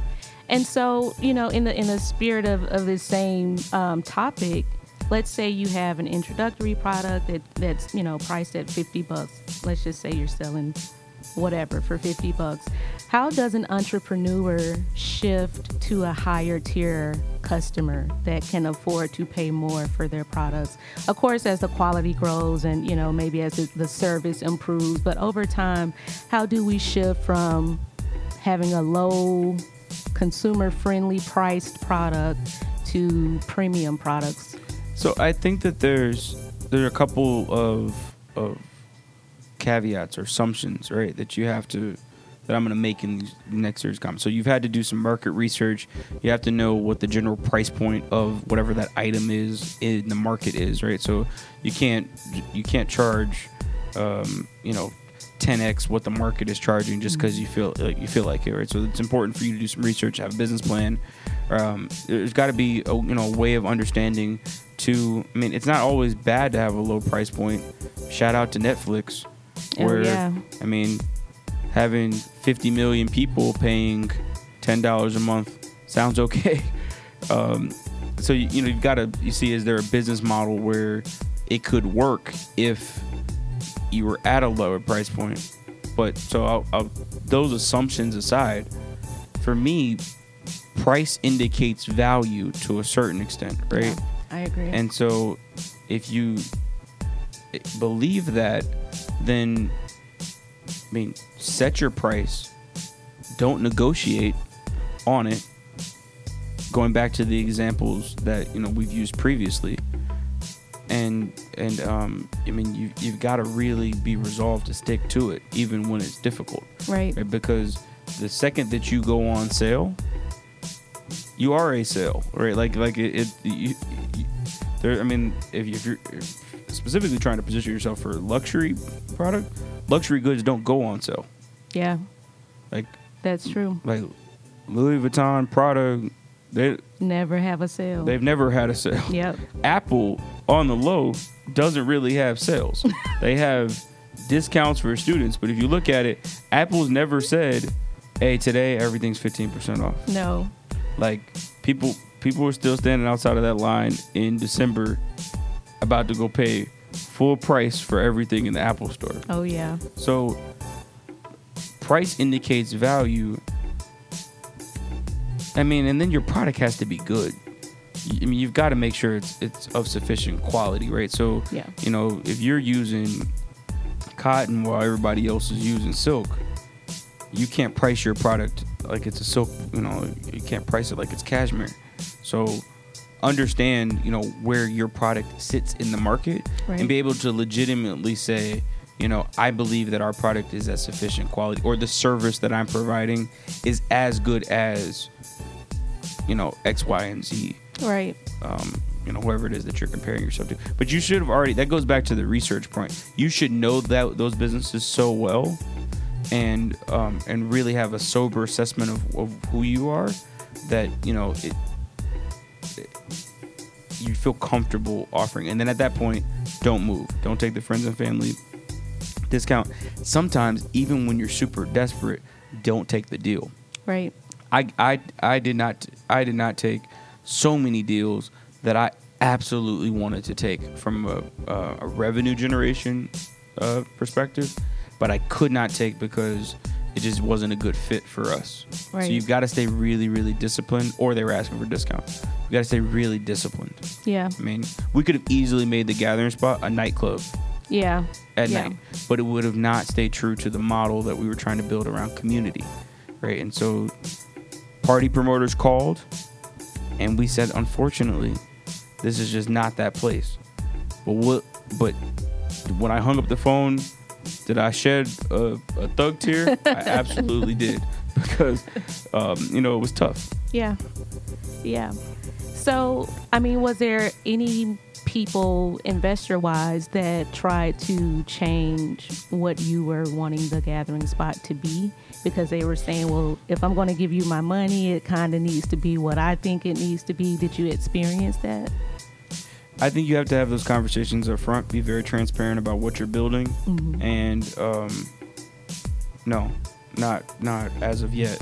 And so you know, in the in the spirit of of this same um, topic, let's say you have an introductory product that that's you know priced at 50 bucks. Let's just say you're selling whatever for 50 bucks. How does an entrepreneur shift to a higher tier customer that can afford to pay more for their products? Of course, as the quality grows and, you know, maybe as the service improves, but over time, how do we shift from having a low consumer friendly priced product to premium products? So I think that there's there are a couple of of caveats or assumptions, right, that you have to that I'm going to make in these next series comments. So you've had to do some market research. You have to know what the general price point of whatever that item is in the market is, right? So you can't you can't charge, um, you know, 10x what the market is charging just because you feel uh, you feel like it, right? So it's important for you to do some research, have a business plan. Um, there's got to be a you know a way of understanding to I mean, it's not always bad to have a low price point. Shout out to Netflix, Oh, where yeah. I mean, having 50 million people paying ten dollars a month sounds okay. [laughs] Um, so you, you know you've got to you see is there a business model where it could work if you were at a lower price point? But so I'll, I'll, those assumptions aside, for me, price indicates value to a certain extent, right? Yeah, I agree. And so, if you believe that, then I mean, set your price. Don't negotiate on it. Going back to the examples that you know we've used previously, and and um, I mean you you've got to really be resolved to stick to it, even when it's difficult, right. right? Because the second that you go on sale, you are a sale, right? Like like it, it you, you, there. I mean, if, you, if you're specifically trying to position yourself for luxury product, luxury goods don't go on sale. Yeah, Like that's true. like Louis Vuitton, Prada, they Never have a sale. they've never had a sale. Yep. Apple on the low doesn't really have sales. [laughs] they have discounts for students, but if you look at it, Apple's never said, "Hey, today everything's 15% off." No. Like people people were still standing outside of that line in December about to go pay full price for everything in the Apple store. Oh yeah. So price indicates value. I mean, and then your product has to be good. I mean, you've got to make sure it's it's of sufficient quality, right? So, Yeah. you know, if you're using cotton while everybody else is using silk, you can't price your product like it's a silk, you know, you can't price it like it's cashmere. So, understand, you know, where your product sits in the market Right. and be able to legitimately say, you know, I believe that our product is at sufficient quality or the service that I'm providing is as good as, you know, X, Y, and Z. Right. Um, you know, whoever it is that you're comparing yourself to. But you should have already, that goes back to the research point. You should know that those businesses so well and um, and really have a sober assessment of, of who you are that, you know, it, you feel comfortable offering. And then at that point, don't move. Don't take the friends and family discount. Sometimes, even when you're super desperate, don't take the deal. Right. I, I, I did not I did not take so many deals that I absolutely wanted to take from a, a, a revenue generation uh, perspective, but I could not take because it just wasn't a good fit for us. Right. So you've got to stay really, really disciplined, or they were asking for discount. You got to stay really disciplined. Yeah. I mean, we could have easily made the gathering spot a nightclub Yeah. at Yeah. night, but it would have not stayed true to the model that we were trying to build around community, right? And so, party promoters called, and we said, unfortunately, this is just not that place. But what? But when I hung up the phone, did I shed a, a thug tear? I [laughs] absolutely did [laughs] because um, you know it was tough. Yeah. Yeah. So, I mean, was there any people, investor wise, that tried to change what you were wanting the gathering spot to be? Because they were saying, well, if I'm going to give you my money, it kind of needs to be what I think it needs to be. Did you experience that? I think you have to have those conversations up front. Be very transparent about what you're building, Mhm. and um, no, not not as of yet.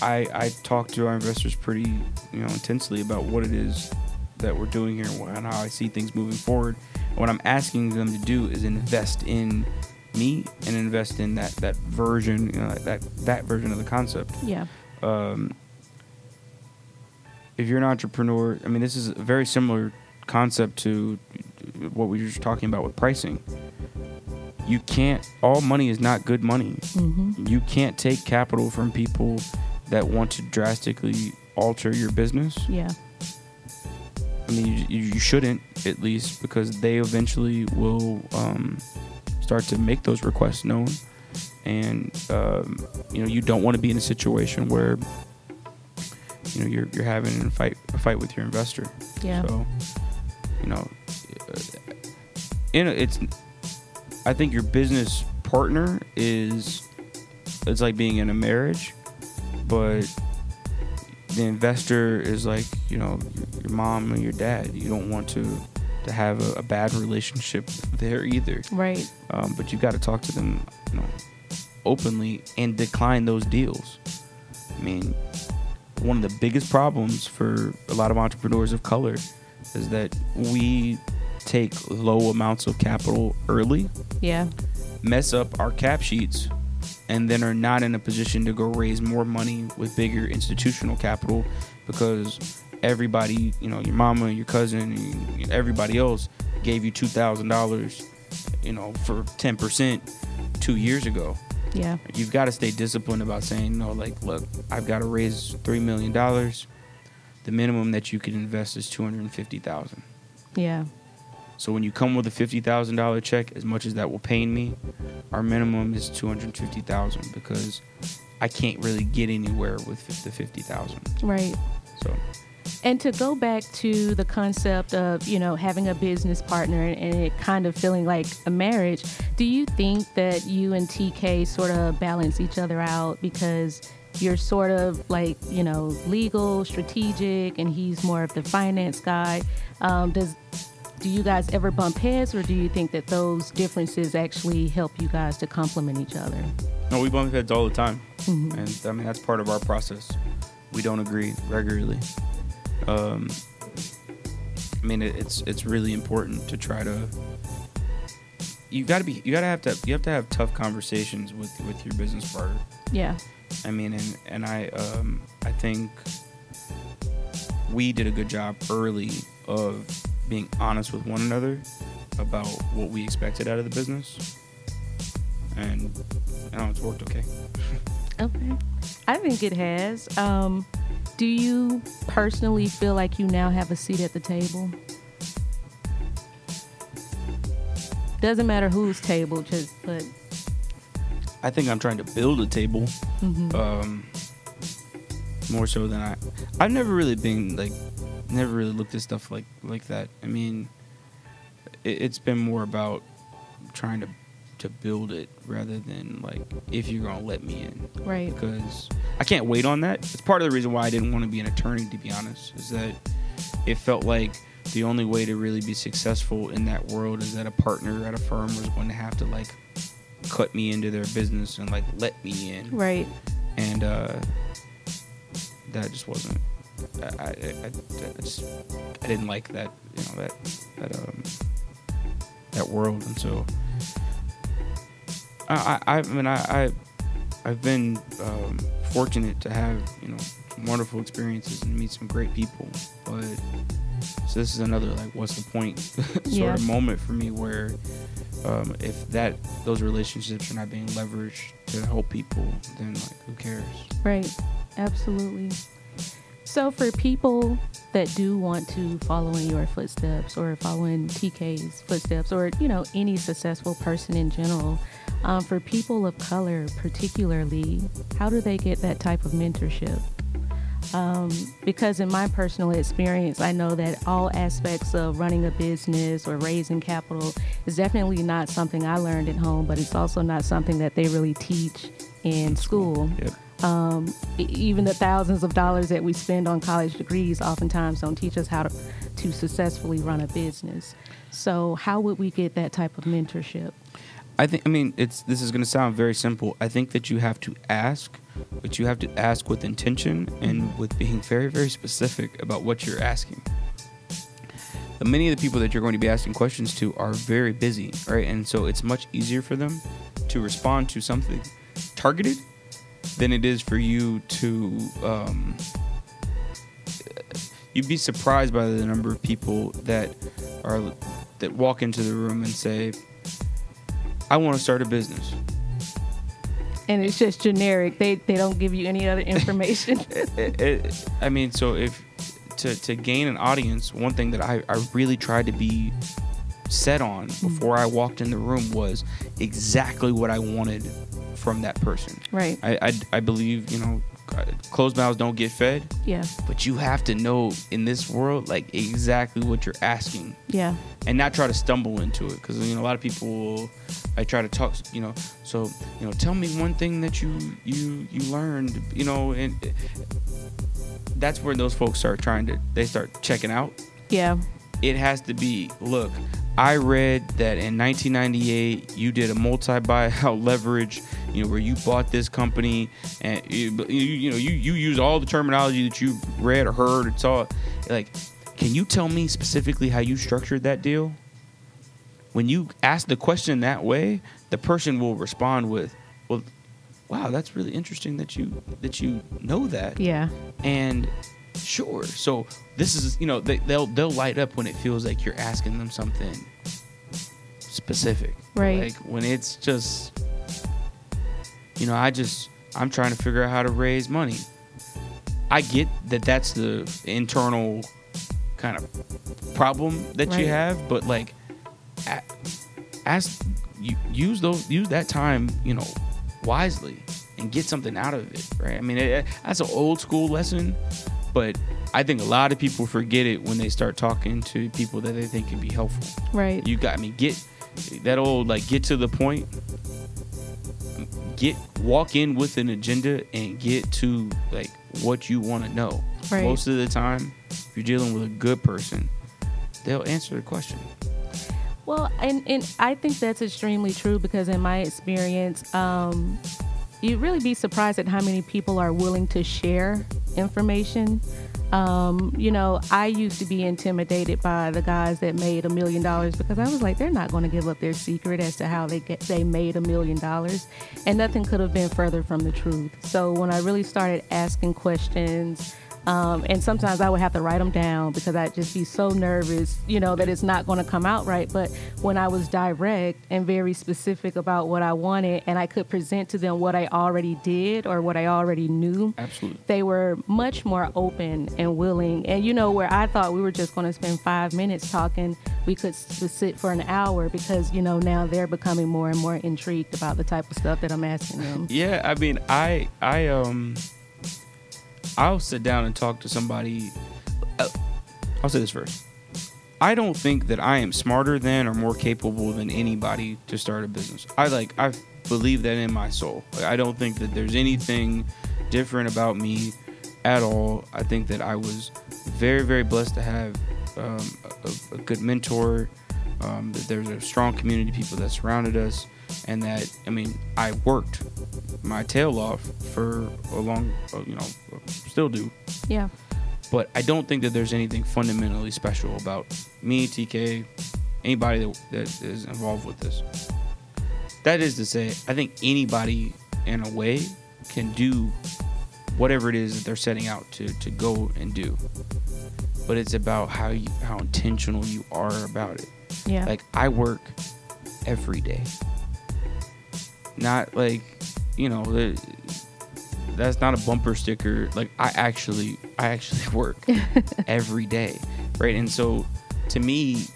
I I talk to our investors pretty you know intensely about what it is that we're doing here and how I see things moving forward. And what I'm asking them to do is invest in me and invest in that that version, you know, that that version of the concept Yeah. um, if you're an entrepreneur, I mean, this is very similar concept to what we were just talking about with pricing. You can't, all money is not good money. hmm You can't take capital from people that want to drastically alter your business. Yeah. I mean, you, you you shouldn't, at least, because they eventually will um, start to make those requests known. And, um, you know, you don't want to be in a situation where, you know, you're, you're having a fight, a fight with your investor. Yeah. So, you know, uh, in a, it's, I think your business partner is, it's like being in a marriage, but the investor is like you know your mom or your dad. You don't want to to have a, a bad relationship there either. Right. Um, but you got to talk to them, you know, openly and decline those deals. I mean, one of the biggest problems for a lot of entrepreneurs of color is that we take low amounts of capital early, Yeah. mess up our cap sheets, and then are not in a position to go raise more money with bigger institutional capital because everybody, you know, your mama, your cousin, everybody else gave you two thousand dollars, you know, for ten percent two years ago. Yeah. You've got to stay disciplined about saying no. Like, look, I've got to raise three million dollars. The minimum that you can invest is two hundred fifty thousand. Yeah. So when you come with a fifty thousand dollar check, as much as that will pain me, our minimum is two hundred fifty thousand because I can't really get anywhere with the fifty thousand. Right. So And to go back to the concept of, you know, having a business partner and it kind of feeling like a marriage, do you think that you and TK sort of balance each other out because you're sort of like, you know, legal, strategic, and he's more of the finance guy? Um, does do you guys ever bump heads, or do you think that those differences actually help you guys to complement each other? no, we bump heads all the time, Mhm. and I mean that's part of our process. We don't agree regularly. Um, I mean it, it's it's really important to try to. You got to be. You got to have to. You have to have tough conversations with with your business partner. Yeah. I mean, and and I um I think we did a good job early of being honest with one another about what we expected out of the business, and you know it's worked okay. Okay. I think it has. Um, do you personally feel like you now have a seat at the table? Doesn't matter whose table, just but I think I'm trying to build a table, mhm. um, more so than I. I've never really been like, never really looked at stuff like like that. I mean, it, it's been more about trying to to build it rather than like if you're gonna let me in. right. because I can't wait on that. It's part of the reason why I didn't want to be an attorney, to be honest, is that it felt like the only way to really be successful in that world is that a partner at a firm was going to have to like cut me into their business and like let me in, Right. and uh, that just wasn't. I, I, I, I just I didn't like that, you know that that um that world, and so I I, I mean I, I I've been um, fortunate to have you know wonderful experiences and meet some great people, but so this is another like what's the point [laughs] sort Yeah. of moment for me where um, if that those relationships are not being leveraged to help people, then like who cares? Right. Absolutely. So for people that do want to follow in your footsteps or follow in TK's footsteps or you know any successful person in general, um, for people of color particularly, how do they get that type of mentorship? Um, because in my personal experience, I know that all aspects of running a business or raising capital is definitely not something I learned at home, but it's also not something that they really teach in school. Yep. Um, even the thousands of dollars that we spend on college degrees oftentimes don't teach us how to, to successfully run a business. So, how would we get that type of mentorship? I think I mean it's this is going to sound very simple. I think that you have to ask, but you have to ask with intention and with being very very specific about what you're asking. The many of the people that you're going to be asking questions to are very busy, right? And so it's much easier for them to respond to something targeted than it is for you to um, you'd be surprised by the number of people that are that walk into the room and say I want to start a business. And it's just generic. They they don't give you any other [laughs] information. It- it- I mean, so if to, to gain an audience, one thing that I, I really tried to be set on mm-hmm. before I walked in the room was exactly what I wanted from that person. right. I, I, I believe, you know, closed mouths don't get fed, Yeah. but you have to know in this world, like, exactly what you're asking Yeah. and not try to stumble into it because you know a lot of people will I try to talk you know so you know tell me one thing that you you you learned you know and eh, that's where those folks start trying to they start checking out. Yeah. It has to be look. I read that in 1998 you did a multi-buyout [laughs] leverage, you know, where you bought this company and you, you, you know you you use all the terminology that you read or heard or saw. Like, can you tell me specifically how you structured that deal? When you ask the question that way, the person will respond with, "Well, wow, that's really interesting that you that you know that." Yeah. And sure, so this is you know they, they'll they'll light up when it feels like you're asking them something specific. Right. Like when it's just, you know, I just I'm trying to figure out how to raise money. I get that that's the internal kind of problem that you have, but like, ask you use those use that time, you know, wisely and get something out of it, right? I mean, it, that's an old school lesson, but I think a lot of people forget it when they start talking to people that they think can be helpful. Right. You got me. Get that old like get to the point. Get walk in with an agenda and get to like what you want to know. Right. Most of the time, if you're dealing with a good person, they'll answer the question. Well, and, and I think that's extremely true because in my experience, um, you'd really be surprised at how many people are willing to share information. Um, you know, I used to be intimidated by the guys that made a million dollars because I was like, they're not going to give up their secret as to how they get they made a million dollars, and nothing could have been further from the truth. So when I really started asking questions, um, and sometimes I would have to write them down because I'd just be so nervous, you know, that it's not going to come out right. But when I was direct and very specific about what I wanted, and I could present to them what I already did or what I already knew, Absolutely. they were much more open and willing. And you know, where I thought we were just going to spend five minutes talking, we could sit for an hour because you know now they're becoming more and more intrigued about the type of stuff that I'm asking them. Yeah, I mean, I I um, I'll sit down and talk to somebody. Uh, I'll say this first. I don't think that I am smarter than or more capable than anybody to start a business. I like I believe that in my soul. Like, I don't think that there's anything different about me at all. I think that I was very very blessed to have um, a, a good mentor. Um, that there's a strong community of people that surrounded us, and that I mean I worked my tail off for a long, uh, you know, still do. Yeah, But I don't think that there's anything fundamentally special about me, TK, anybody that, that is involved with this. That is to say, I think anybody in a way can do whatever it is that they're setting out to, to go and do. But it's about how you, how intentional you are about it. yeah, Like I work every day. Not like, you know, the- that's not a bumper sticker. Like I actually I actually [laughs] work [laughs] every day. Right? And so to me,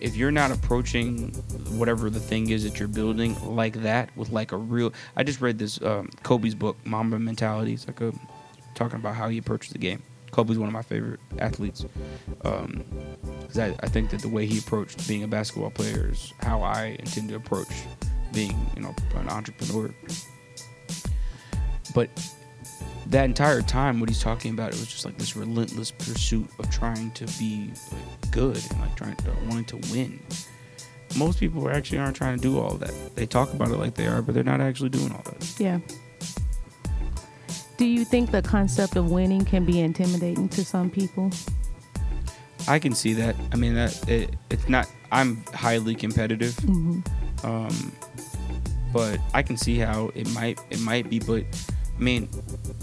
if you're not approaching whatever the thing is that you're building like that with like a real I just read this um, Kobe's book, Mamba Mentality. It's like a talking about how he approaches the game. Kobe's one of my favorite athletes. Um, I, I think that the way he approached being a basketball player is how I intend to approach being, you know, an entrepreneur. But that entire time, what he's talking about, it was just like this relentless pursuit of trying to be like, good and like trying to wanting to win. Most people actually aren't trying to do all that. They talk about it like they are, but they're not actually doing all that. yeah. Do you think the concept of winning can be intimidating to some people? I can see that. I mean, that it, it's not. I'm highly competitive, hmm um, but I can see how it might it might be. But I mean,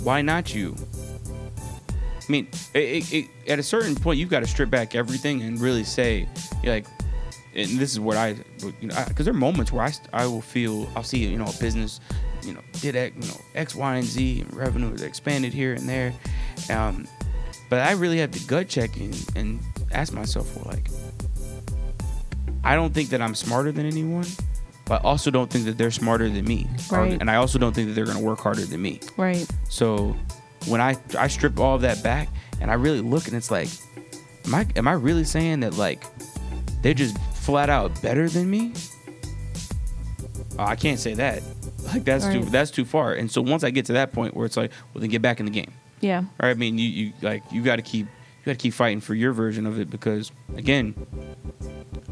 why not you? I mean, it, it, it, at a certain point, you've got to strip back everything and really say, you're like, and this is what I, you know, because there are moments where I, I will feel, I'll see, you know, a business, you know, did X, you know, X, Y, and Z, and revenue is expanded here and there, um, but I really have to gut check and, and ask myself, well, like, I don't think that I'm smarter than anyone, but I also don't think that they're smarter than me, Or- Right. and I also don't think that they're going to work harder than me. Right. So when I I strip all of that back and I really look and it's like, am I am I really saying that like they're just flat out better than me? Oh, I can't say that. [laughs] Like that's too that's too far. And so once I get to that point where it's like, well then get back in the game. Yeah. Right? I mean, you, you like you got to keep got to keep fighting for your version of it because again,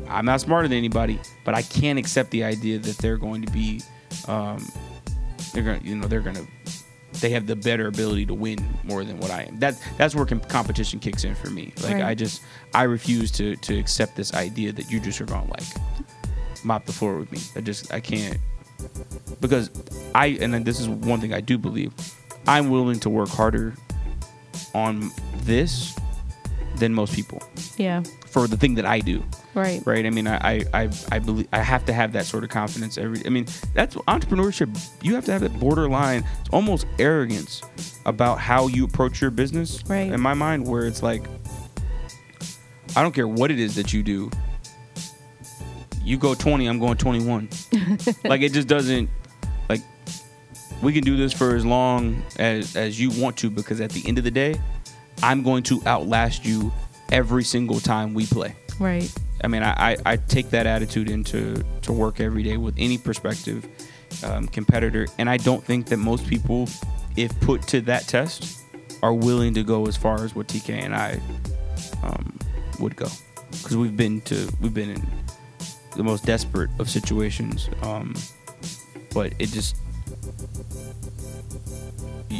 I'm not smarter than anybody, but I can't accept the idea that they're going to be, um, they're gonna you know they're gonna they have the better ability to win more than what I am. That that's where com- competition kicks in for me. Like Right. I just I refuse to to accept this idea that you just are gonna like mop the floor with me. I just I can't because I and then this is one thing I do believe. I'm willing to work harder on this than most people Yeah. for the thing that I do Right. right? I mean, I, I, I, believe I have to have that sort of confidence. Every, I mean, that's entrepreneurship. You have to have that borderline, it's almost arrogance about how you approach your business. Right. In my mind, where it's like, I don't care what it is that you do. You go 20, I'm going 21. [laughs] like it just doesn't like we can do this for as long as as you want to because at the end of the day, I'm going to outlast you every single time we play. Right. I mean, I, I, I take that attitude into to work every day with any prospective um, competitor, and I don't think that most people, if put to that test, are willing to go as far as what TK and I um, would go, because we've been to we've been in the most desperate of situations, um, but it just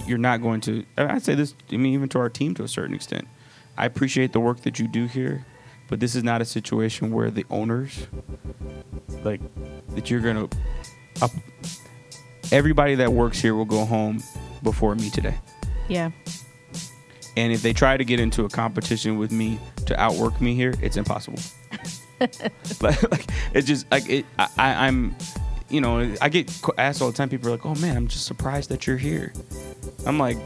you're not going to. I'd say this. I mean, even to our team to a certain extent, I appreciate the work that you do here, but this is not a situation where the owners, like, that you're gonna. Up, everybody that works here will go home before me today, Yeah. and if they try to get into a competition with me to outwork me here, it's impossible. [laughs] like, like it's just like it. I, I, I'm, you know, I get asked all the time. People are like, "Oh man, I'm just surprised that you're here." I'm like,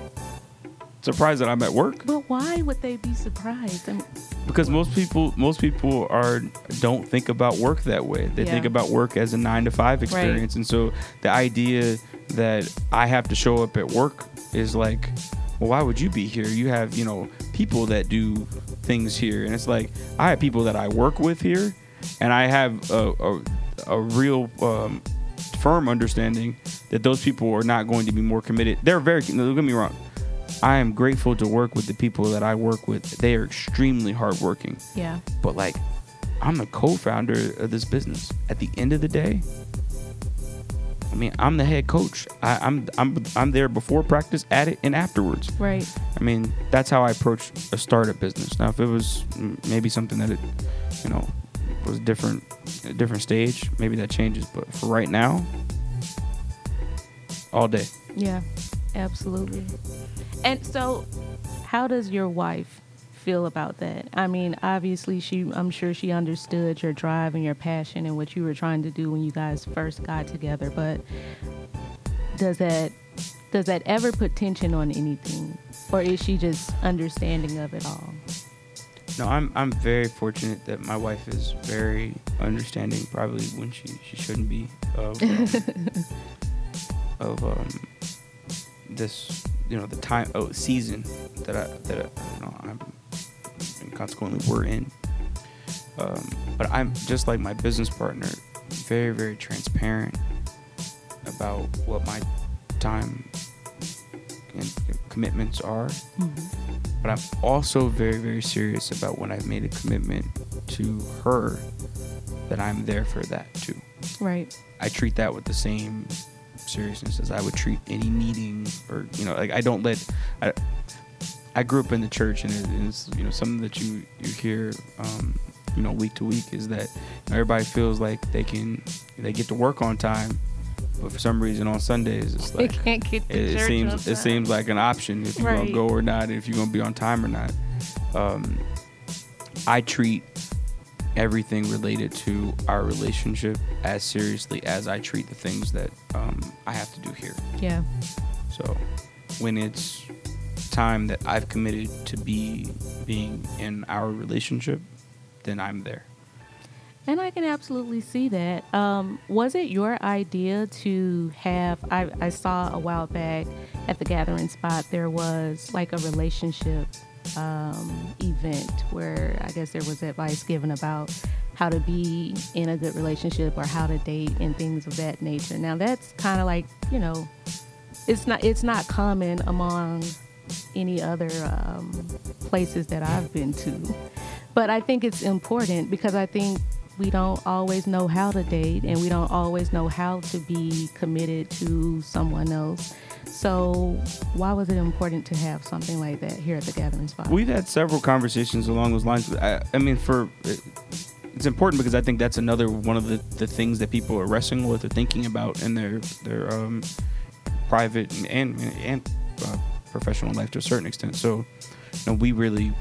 surprised that I'm at work. But why would they be surprised? I mean, because most people most people are don't think about work that way. They Yeah. think about work as a nine to five experience. And so the idea that i have to show up at work is like well why would you be here? You have you know people that do things here. And it's like i have people that i work with here. And i have a, a, a real um, firm understanding that those people are not going to be more committed they're very don't get me wrong I am grateful to work with the people that I work with. They are extremely hardworking. yeah. But like, I'm the co-founder of this business. At the end of the day, I mean, I'm the head coach. I, I'm I'm I'm there before practice, at it, and afterwards. Right. I mean, that's how I approach a startup business. Now, if it was maybe something that it, you know, was different, a different stage, maybe that changes. But for right now, all day. Yeah. Absolutely. And so, how does your wife feel about that? I mean, obviously, she. I'm sure she understood your drive and your passion and what you were trying to do when you guys first got together. But does that does that ever put tension on anything, or is she just understanding of it all? No, I'm I'm very fortunate that my wife is very understanding. Probably when she she shouldn't be of um, [laughs] of um, this you know the time oh season that I that I, you know I'm and consequently we're in. Um, but I'm just like my business partner, very very transparent about what my time and commitments are but I'm also very, very serious about when I've made a commitment to her that I'm there for that too. Right. I treat that with the same seriousness as I would treat any meeting or you know, like I don't let. I, I grew up in the church, and it- it's you know something that you you hear, um, you know, week to week is that everybody feels like they can they get to work on time, but for some reason on Sundays it's They like can't get it, it seems it seems like an option if you're Right. gonna go or not, if you're gonna be on time or not. Um, I treat everything related to our relationship as seriously as I treat the things that um, I have to do here. Yeah. So when it's time that I've committed to be being in our relationship, then I'm there. And I can absolutely see that. Um, was it your idea to have? I, I saw a while back at the gathering spot, there was like a relationship um, event where I guess there was advice given about how to be in a good relationship or how to date and things of that nature. Now, that's kind of like, you know, it's not it's not common among any other um, places that I've been to. But I think it's important because I think we don't always know how to date and we don't always know how to be committed to someone else. So, why was it important to have something like that here at the Gathering Spot? We've had several conversations along those lines. I, I mean, for it's important because I think that's another one of the, the things that people are wrestling with or thinking about in their their um, private and and uh, professional life to a certain extent. So, you know, we really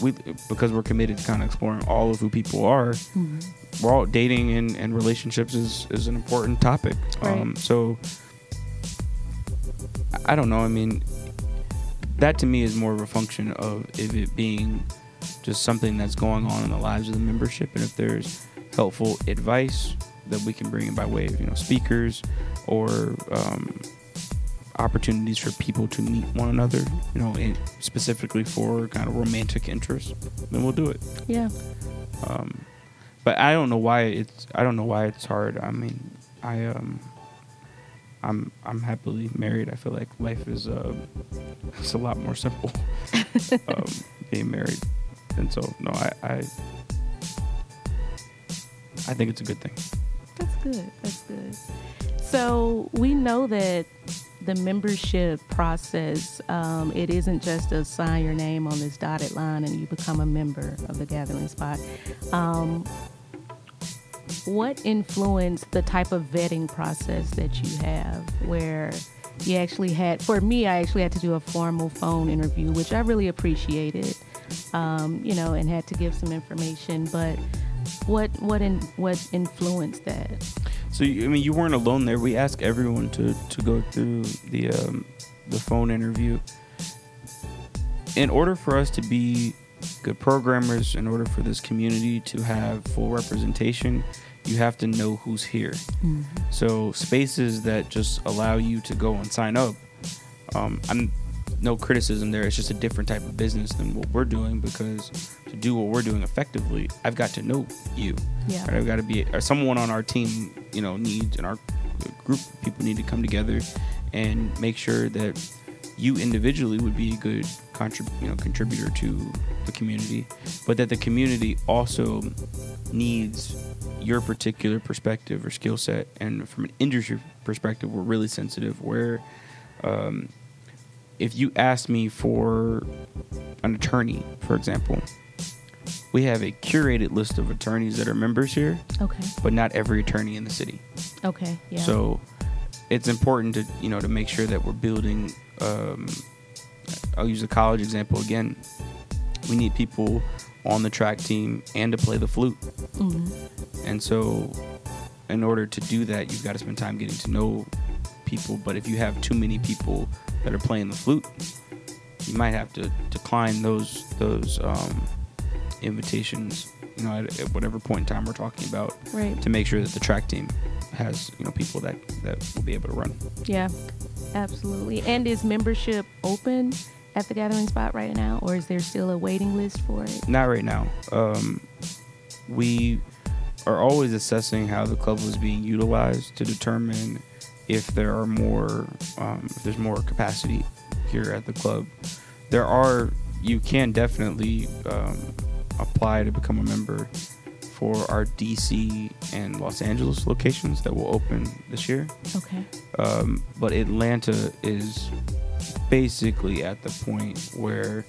we because we're committed to kind of exploring all of who people are. Mm-hmm. We're all dating and, and relationships is is an important topic. Right. Um, so I don't know. I mean, that to me is more of a function of if it being just something that's going on in the lives of the membership, and if there's helpful advice that we can bring in by way of you know speakers or um, opportunities for people to meet one another, you know, specifically for kind of romantic interests, then we'll do it. Yeah. Um, but I don't know why it's I don't know why it's hard. I mean, I um I'm I'm happily married. I feel like life is uh, [laughs] it's a lot more simple [laughs] um, being married, and so no, I, I I think it's a good thing. That's good. That's good. So we know that the membership process, um, it isn't just to sign your name on this dotted line and you become a member of the Gathering Spot. Um, what influenced the type of vetting process that you have where you actually had for me i actually had to do a formal phone interview which i really appreciated um, you know and had to give some information but what what in what influenced that so i mean you weren't alone there we asked everyone to to go through the um, the phone interview in order for us to be good programmers in order for this community to have full representation you have to know who's here. Mm-hmm. So spaces that just allow you to go and sign up, um, I'm no criticism there. It's just a different type of business than what we're doing because to do what we're doing effectively, I've got to know you. Yeah. Right? I've got to be or someone on our team, you know, needs and our group people need to come together and make sure that you individually would be a good contrib- you know, contributor to the community, but that the community also needs your particular perspective or skill set. And from an industry perspective, we're really sensitive. Where um, if you ask me for an attorney, for example, we have a curated list of attorneys that are members here. Okay. But not every attorney in the city. Okay. Yeah. So it's important to you know to make sure that we're building. Um, I'll use the college example again. We need people on the track team and to play the flute. Mm-hmm. And so, in order to do that, you've got to spend time getting to know people. But if you have too many people that are playing the flute, you might have to decline those those um, invitations. You know, at, at, whatever point in time we're talking about, right. to make sure that the track team has you know people that that will be able to run. Yeah, absolutely. And is membership open? at the gathering spot right now, or is there still a waiting list for it? Not right now. Um, we are always assessing how the club was being utilized to determine if there are more, um, if there's more capacity here at the club. There are, you can definitely um, apply to become a member for our DC and Los Angeles locations that will open this year. Okay. Um, but Atlanta is basically at the point where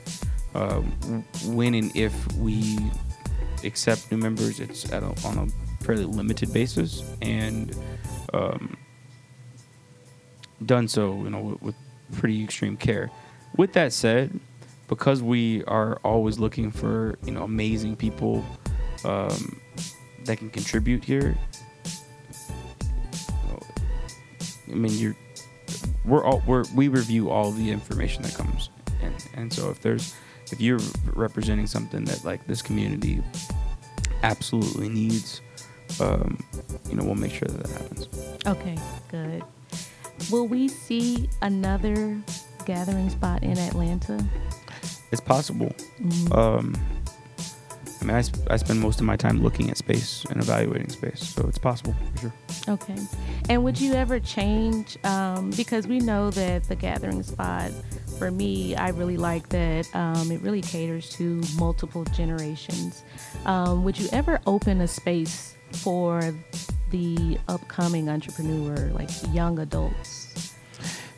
uh, when and if we accept new members, it's at a, on a fairly limited basis and um, done so, you know, with, with pretty extreme care. With that said, because we are always looking for you know amazing people um, that can contribute here. I mean, you're we're all we're, we review all the information that comes, and and so if there's if you're representing something that like this community absolutely needs, um, you know, we'll make sure that that happens. Okay, good. Will we see another gathering spot in Atlanta? It's possible. Mm-hmm. Um, I mean, I, sp- I spend most of my time looking at space and evaluating space, so it's possible for sure. Okay. And would you ever change? Um, because we know that the gathering spot, for me, I really like that um, it really caters to multiple generations. Um, would you ever open a space for the upcoming entrepreneur, like young adults?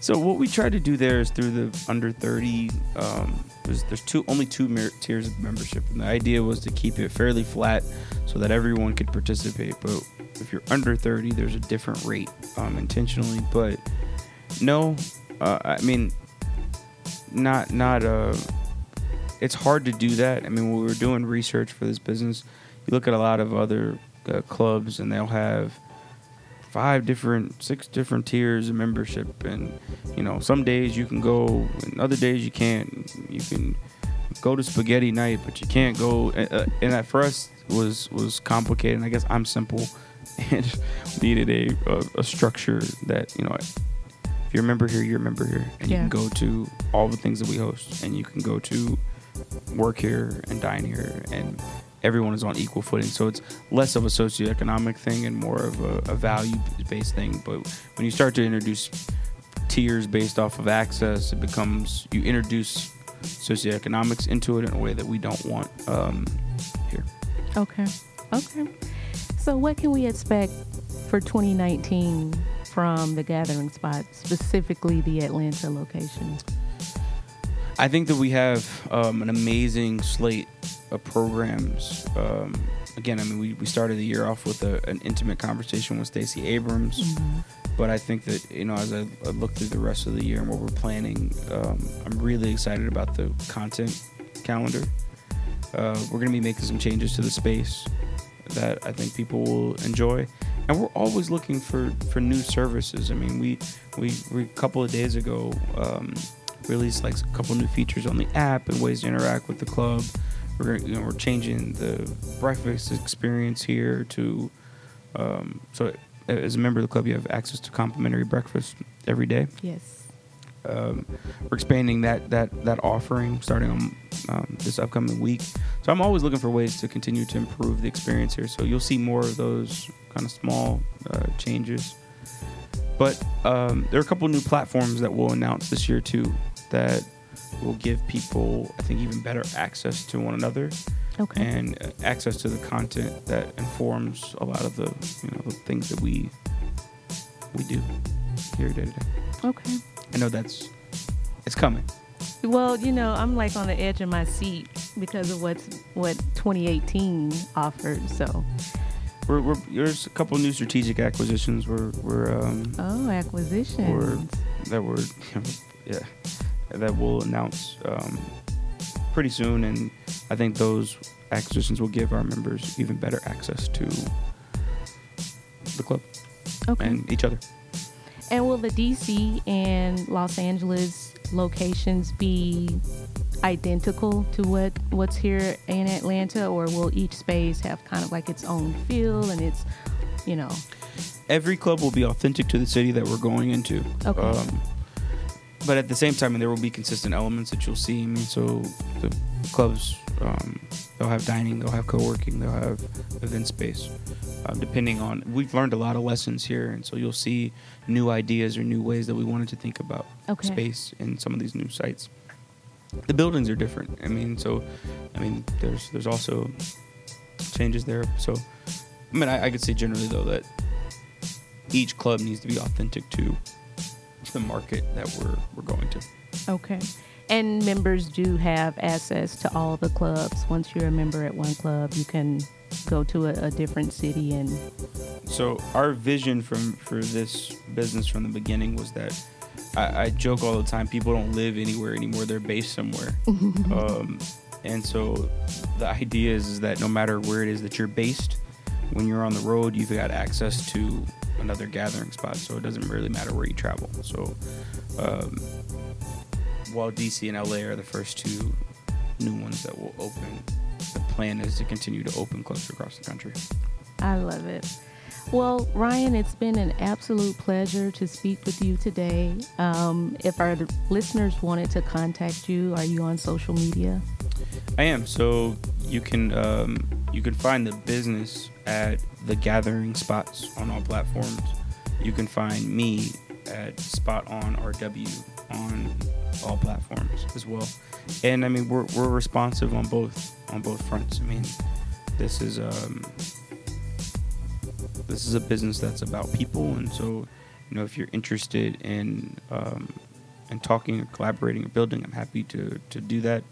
So what we try to do there is through the under 30. Um, there's, there's two only two mer- tiers of membership, and the idea was to keep it fairly flat so that everyone could participate. But if you're under 30, there's a different rate um, intentionally. But no, uh, I mean, not not uh, it's hard to do that. I mean, when we were doing research for this business, you look at a lot of other uh, clubs, and they'll have five different, six different tiers of membership, and you know, some days you can go, and other days you can't. You can go to spaghetti night, but you can't go. Uh, and at first was was complicated. And I guess I'm simple [laughs] and needed a, a, a structure that you know. If you're a member here, you're a member here, and Yeah. you can go to all the things that we host, and you can go to work here and dine here, and everyone is on equal footing. So it's less of a socioeconomic thing and more of a, a value-based thing. But when you start to introduce tiers based off of access, it becomes you introduce socioeconomics into it in a way that we don't want um, here. Okay. Okay. So, what can we expect for 2019 from the gathering spot, specifically the Atlanta location? I think that we have um, an amazing slate of programs. Um, again, I mean, we, we started the year off with a, an intimate conversation with Stacey Abrams, but I think that you know, as I, I look through the rest of the year and what we're planning, um, I'm really excited about the content calendar. Uh, we're going to be making some changes to the space that I think people will enjoy, and we're always looking for for new services. I mean, we we, we a couple of days ago um, released like a couple new features on the app and ways to interact with the club. We're gonna- you know we're changing the breakfast experience here to um, so as a member of the club you have access to complimentary breakfast every day. Yes. Um, we're expanding that that that offering starting on um, this upcoming week. So I'm always looking for ways to continue to improve the experience here. So you'll see more of those kind of small uh, changes. But um, there are a couple new platforms that we'll announce this year too that will give people, I think, even better access to one another Okay. and uh, access to the content that informs a lot of the you know the things that we we do here day to day. okay. I know that's it's coming. Well, you know, I'm like on the edge of my seat because of what's what 2018 offered. So, We're, we're there's a couple new strategic acquisitions we're we're um oh, acquisitions. that we're [laughs] yeah that we'll announce um pretty soon and I think those acquisitions will give our members even better access to the club okay. and each other. And will the DC and Los Angeles locations be identical to what what's here in Atlanta, or will each space have kind of like its own feel and its, you know? every club will be authentic to the city that we're going into. Okay. Um, but at the same time, there will be consistent elements that you'll see. I mean, so the clubs, um, they'll have dining, they'll have co-working, they'll have event space. Um, depending on, we've learned a lot of lessons here, and so you'll see new ideas or new ways that we wanted to think about Okay. space in some of these new sites. The buildings are different. I mean, so, I mean, there's there's also changes there. So, I mean, I, I could say generally though that each club needs to be authentic to the market that we're we're going to. Okay. And members do have access to all the clubs. Once you're a member at one club, you can go to a, a different city and So our vision from for this business from the beginning was that I, I joke all the time. People don't live anywhere anymore; they're based somewhere. [laughs] um, and so the idea is, is that no matter where it is that you're based, when you're on the road, you've got access to another gathering spot. So it doesn't really matter where you travel. So um, while DC and LA are the first two new ones that will open, the plan is to continue to open clubs across the country. I love it. Well, Ryan, it's been an absolute pleasure to speak with you today. Um, if our listeners wanted to contact you, are you on social media? I am. So you can um, you can find the business at the Gathering Spots on all platforms. You can find me at Spot on RW on all platforms as well. And I mean, we're, we're responsive on both on both fronts. I mean, this is um, this is a business that's about people, and so you know, if you're interested in um, in talking or collaborating or building, I'm happy to to do that.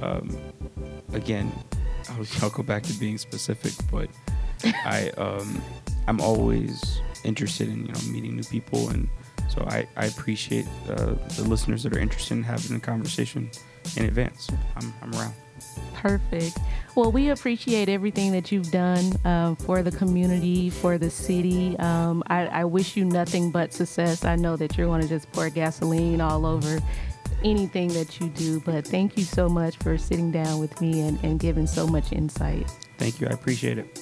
Um, again, I'll, [laughs] I'll go back to being specific, but [laughs] I um, I'm always interested in you know meeting new people and so I, I appreciate uh, the listeners that are interested in having a conversation in advance. I'm, I'm around. Perfect. Well, we appreciate everything that you've done um, for the community, for the city. Um, I, I wish you nothing but success. I know that you're going to just pour gasoline all over anything that you do, but thank you so much for sitting down with me and, and giving so much insight. Thank you. I appreciate it.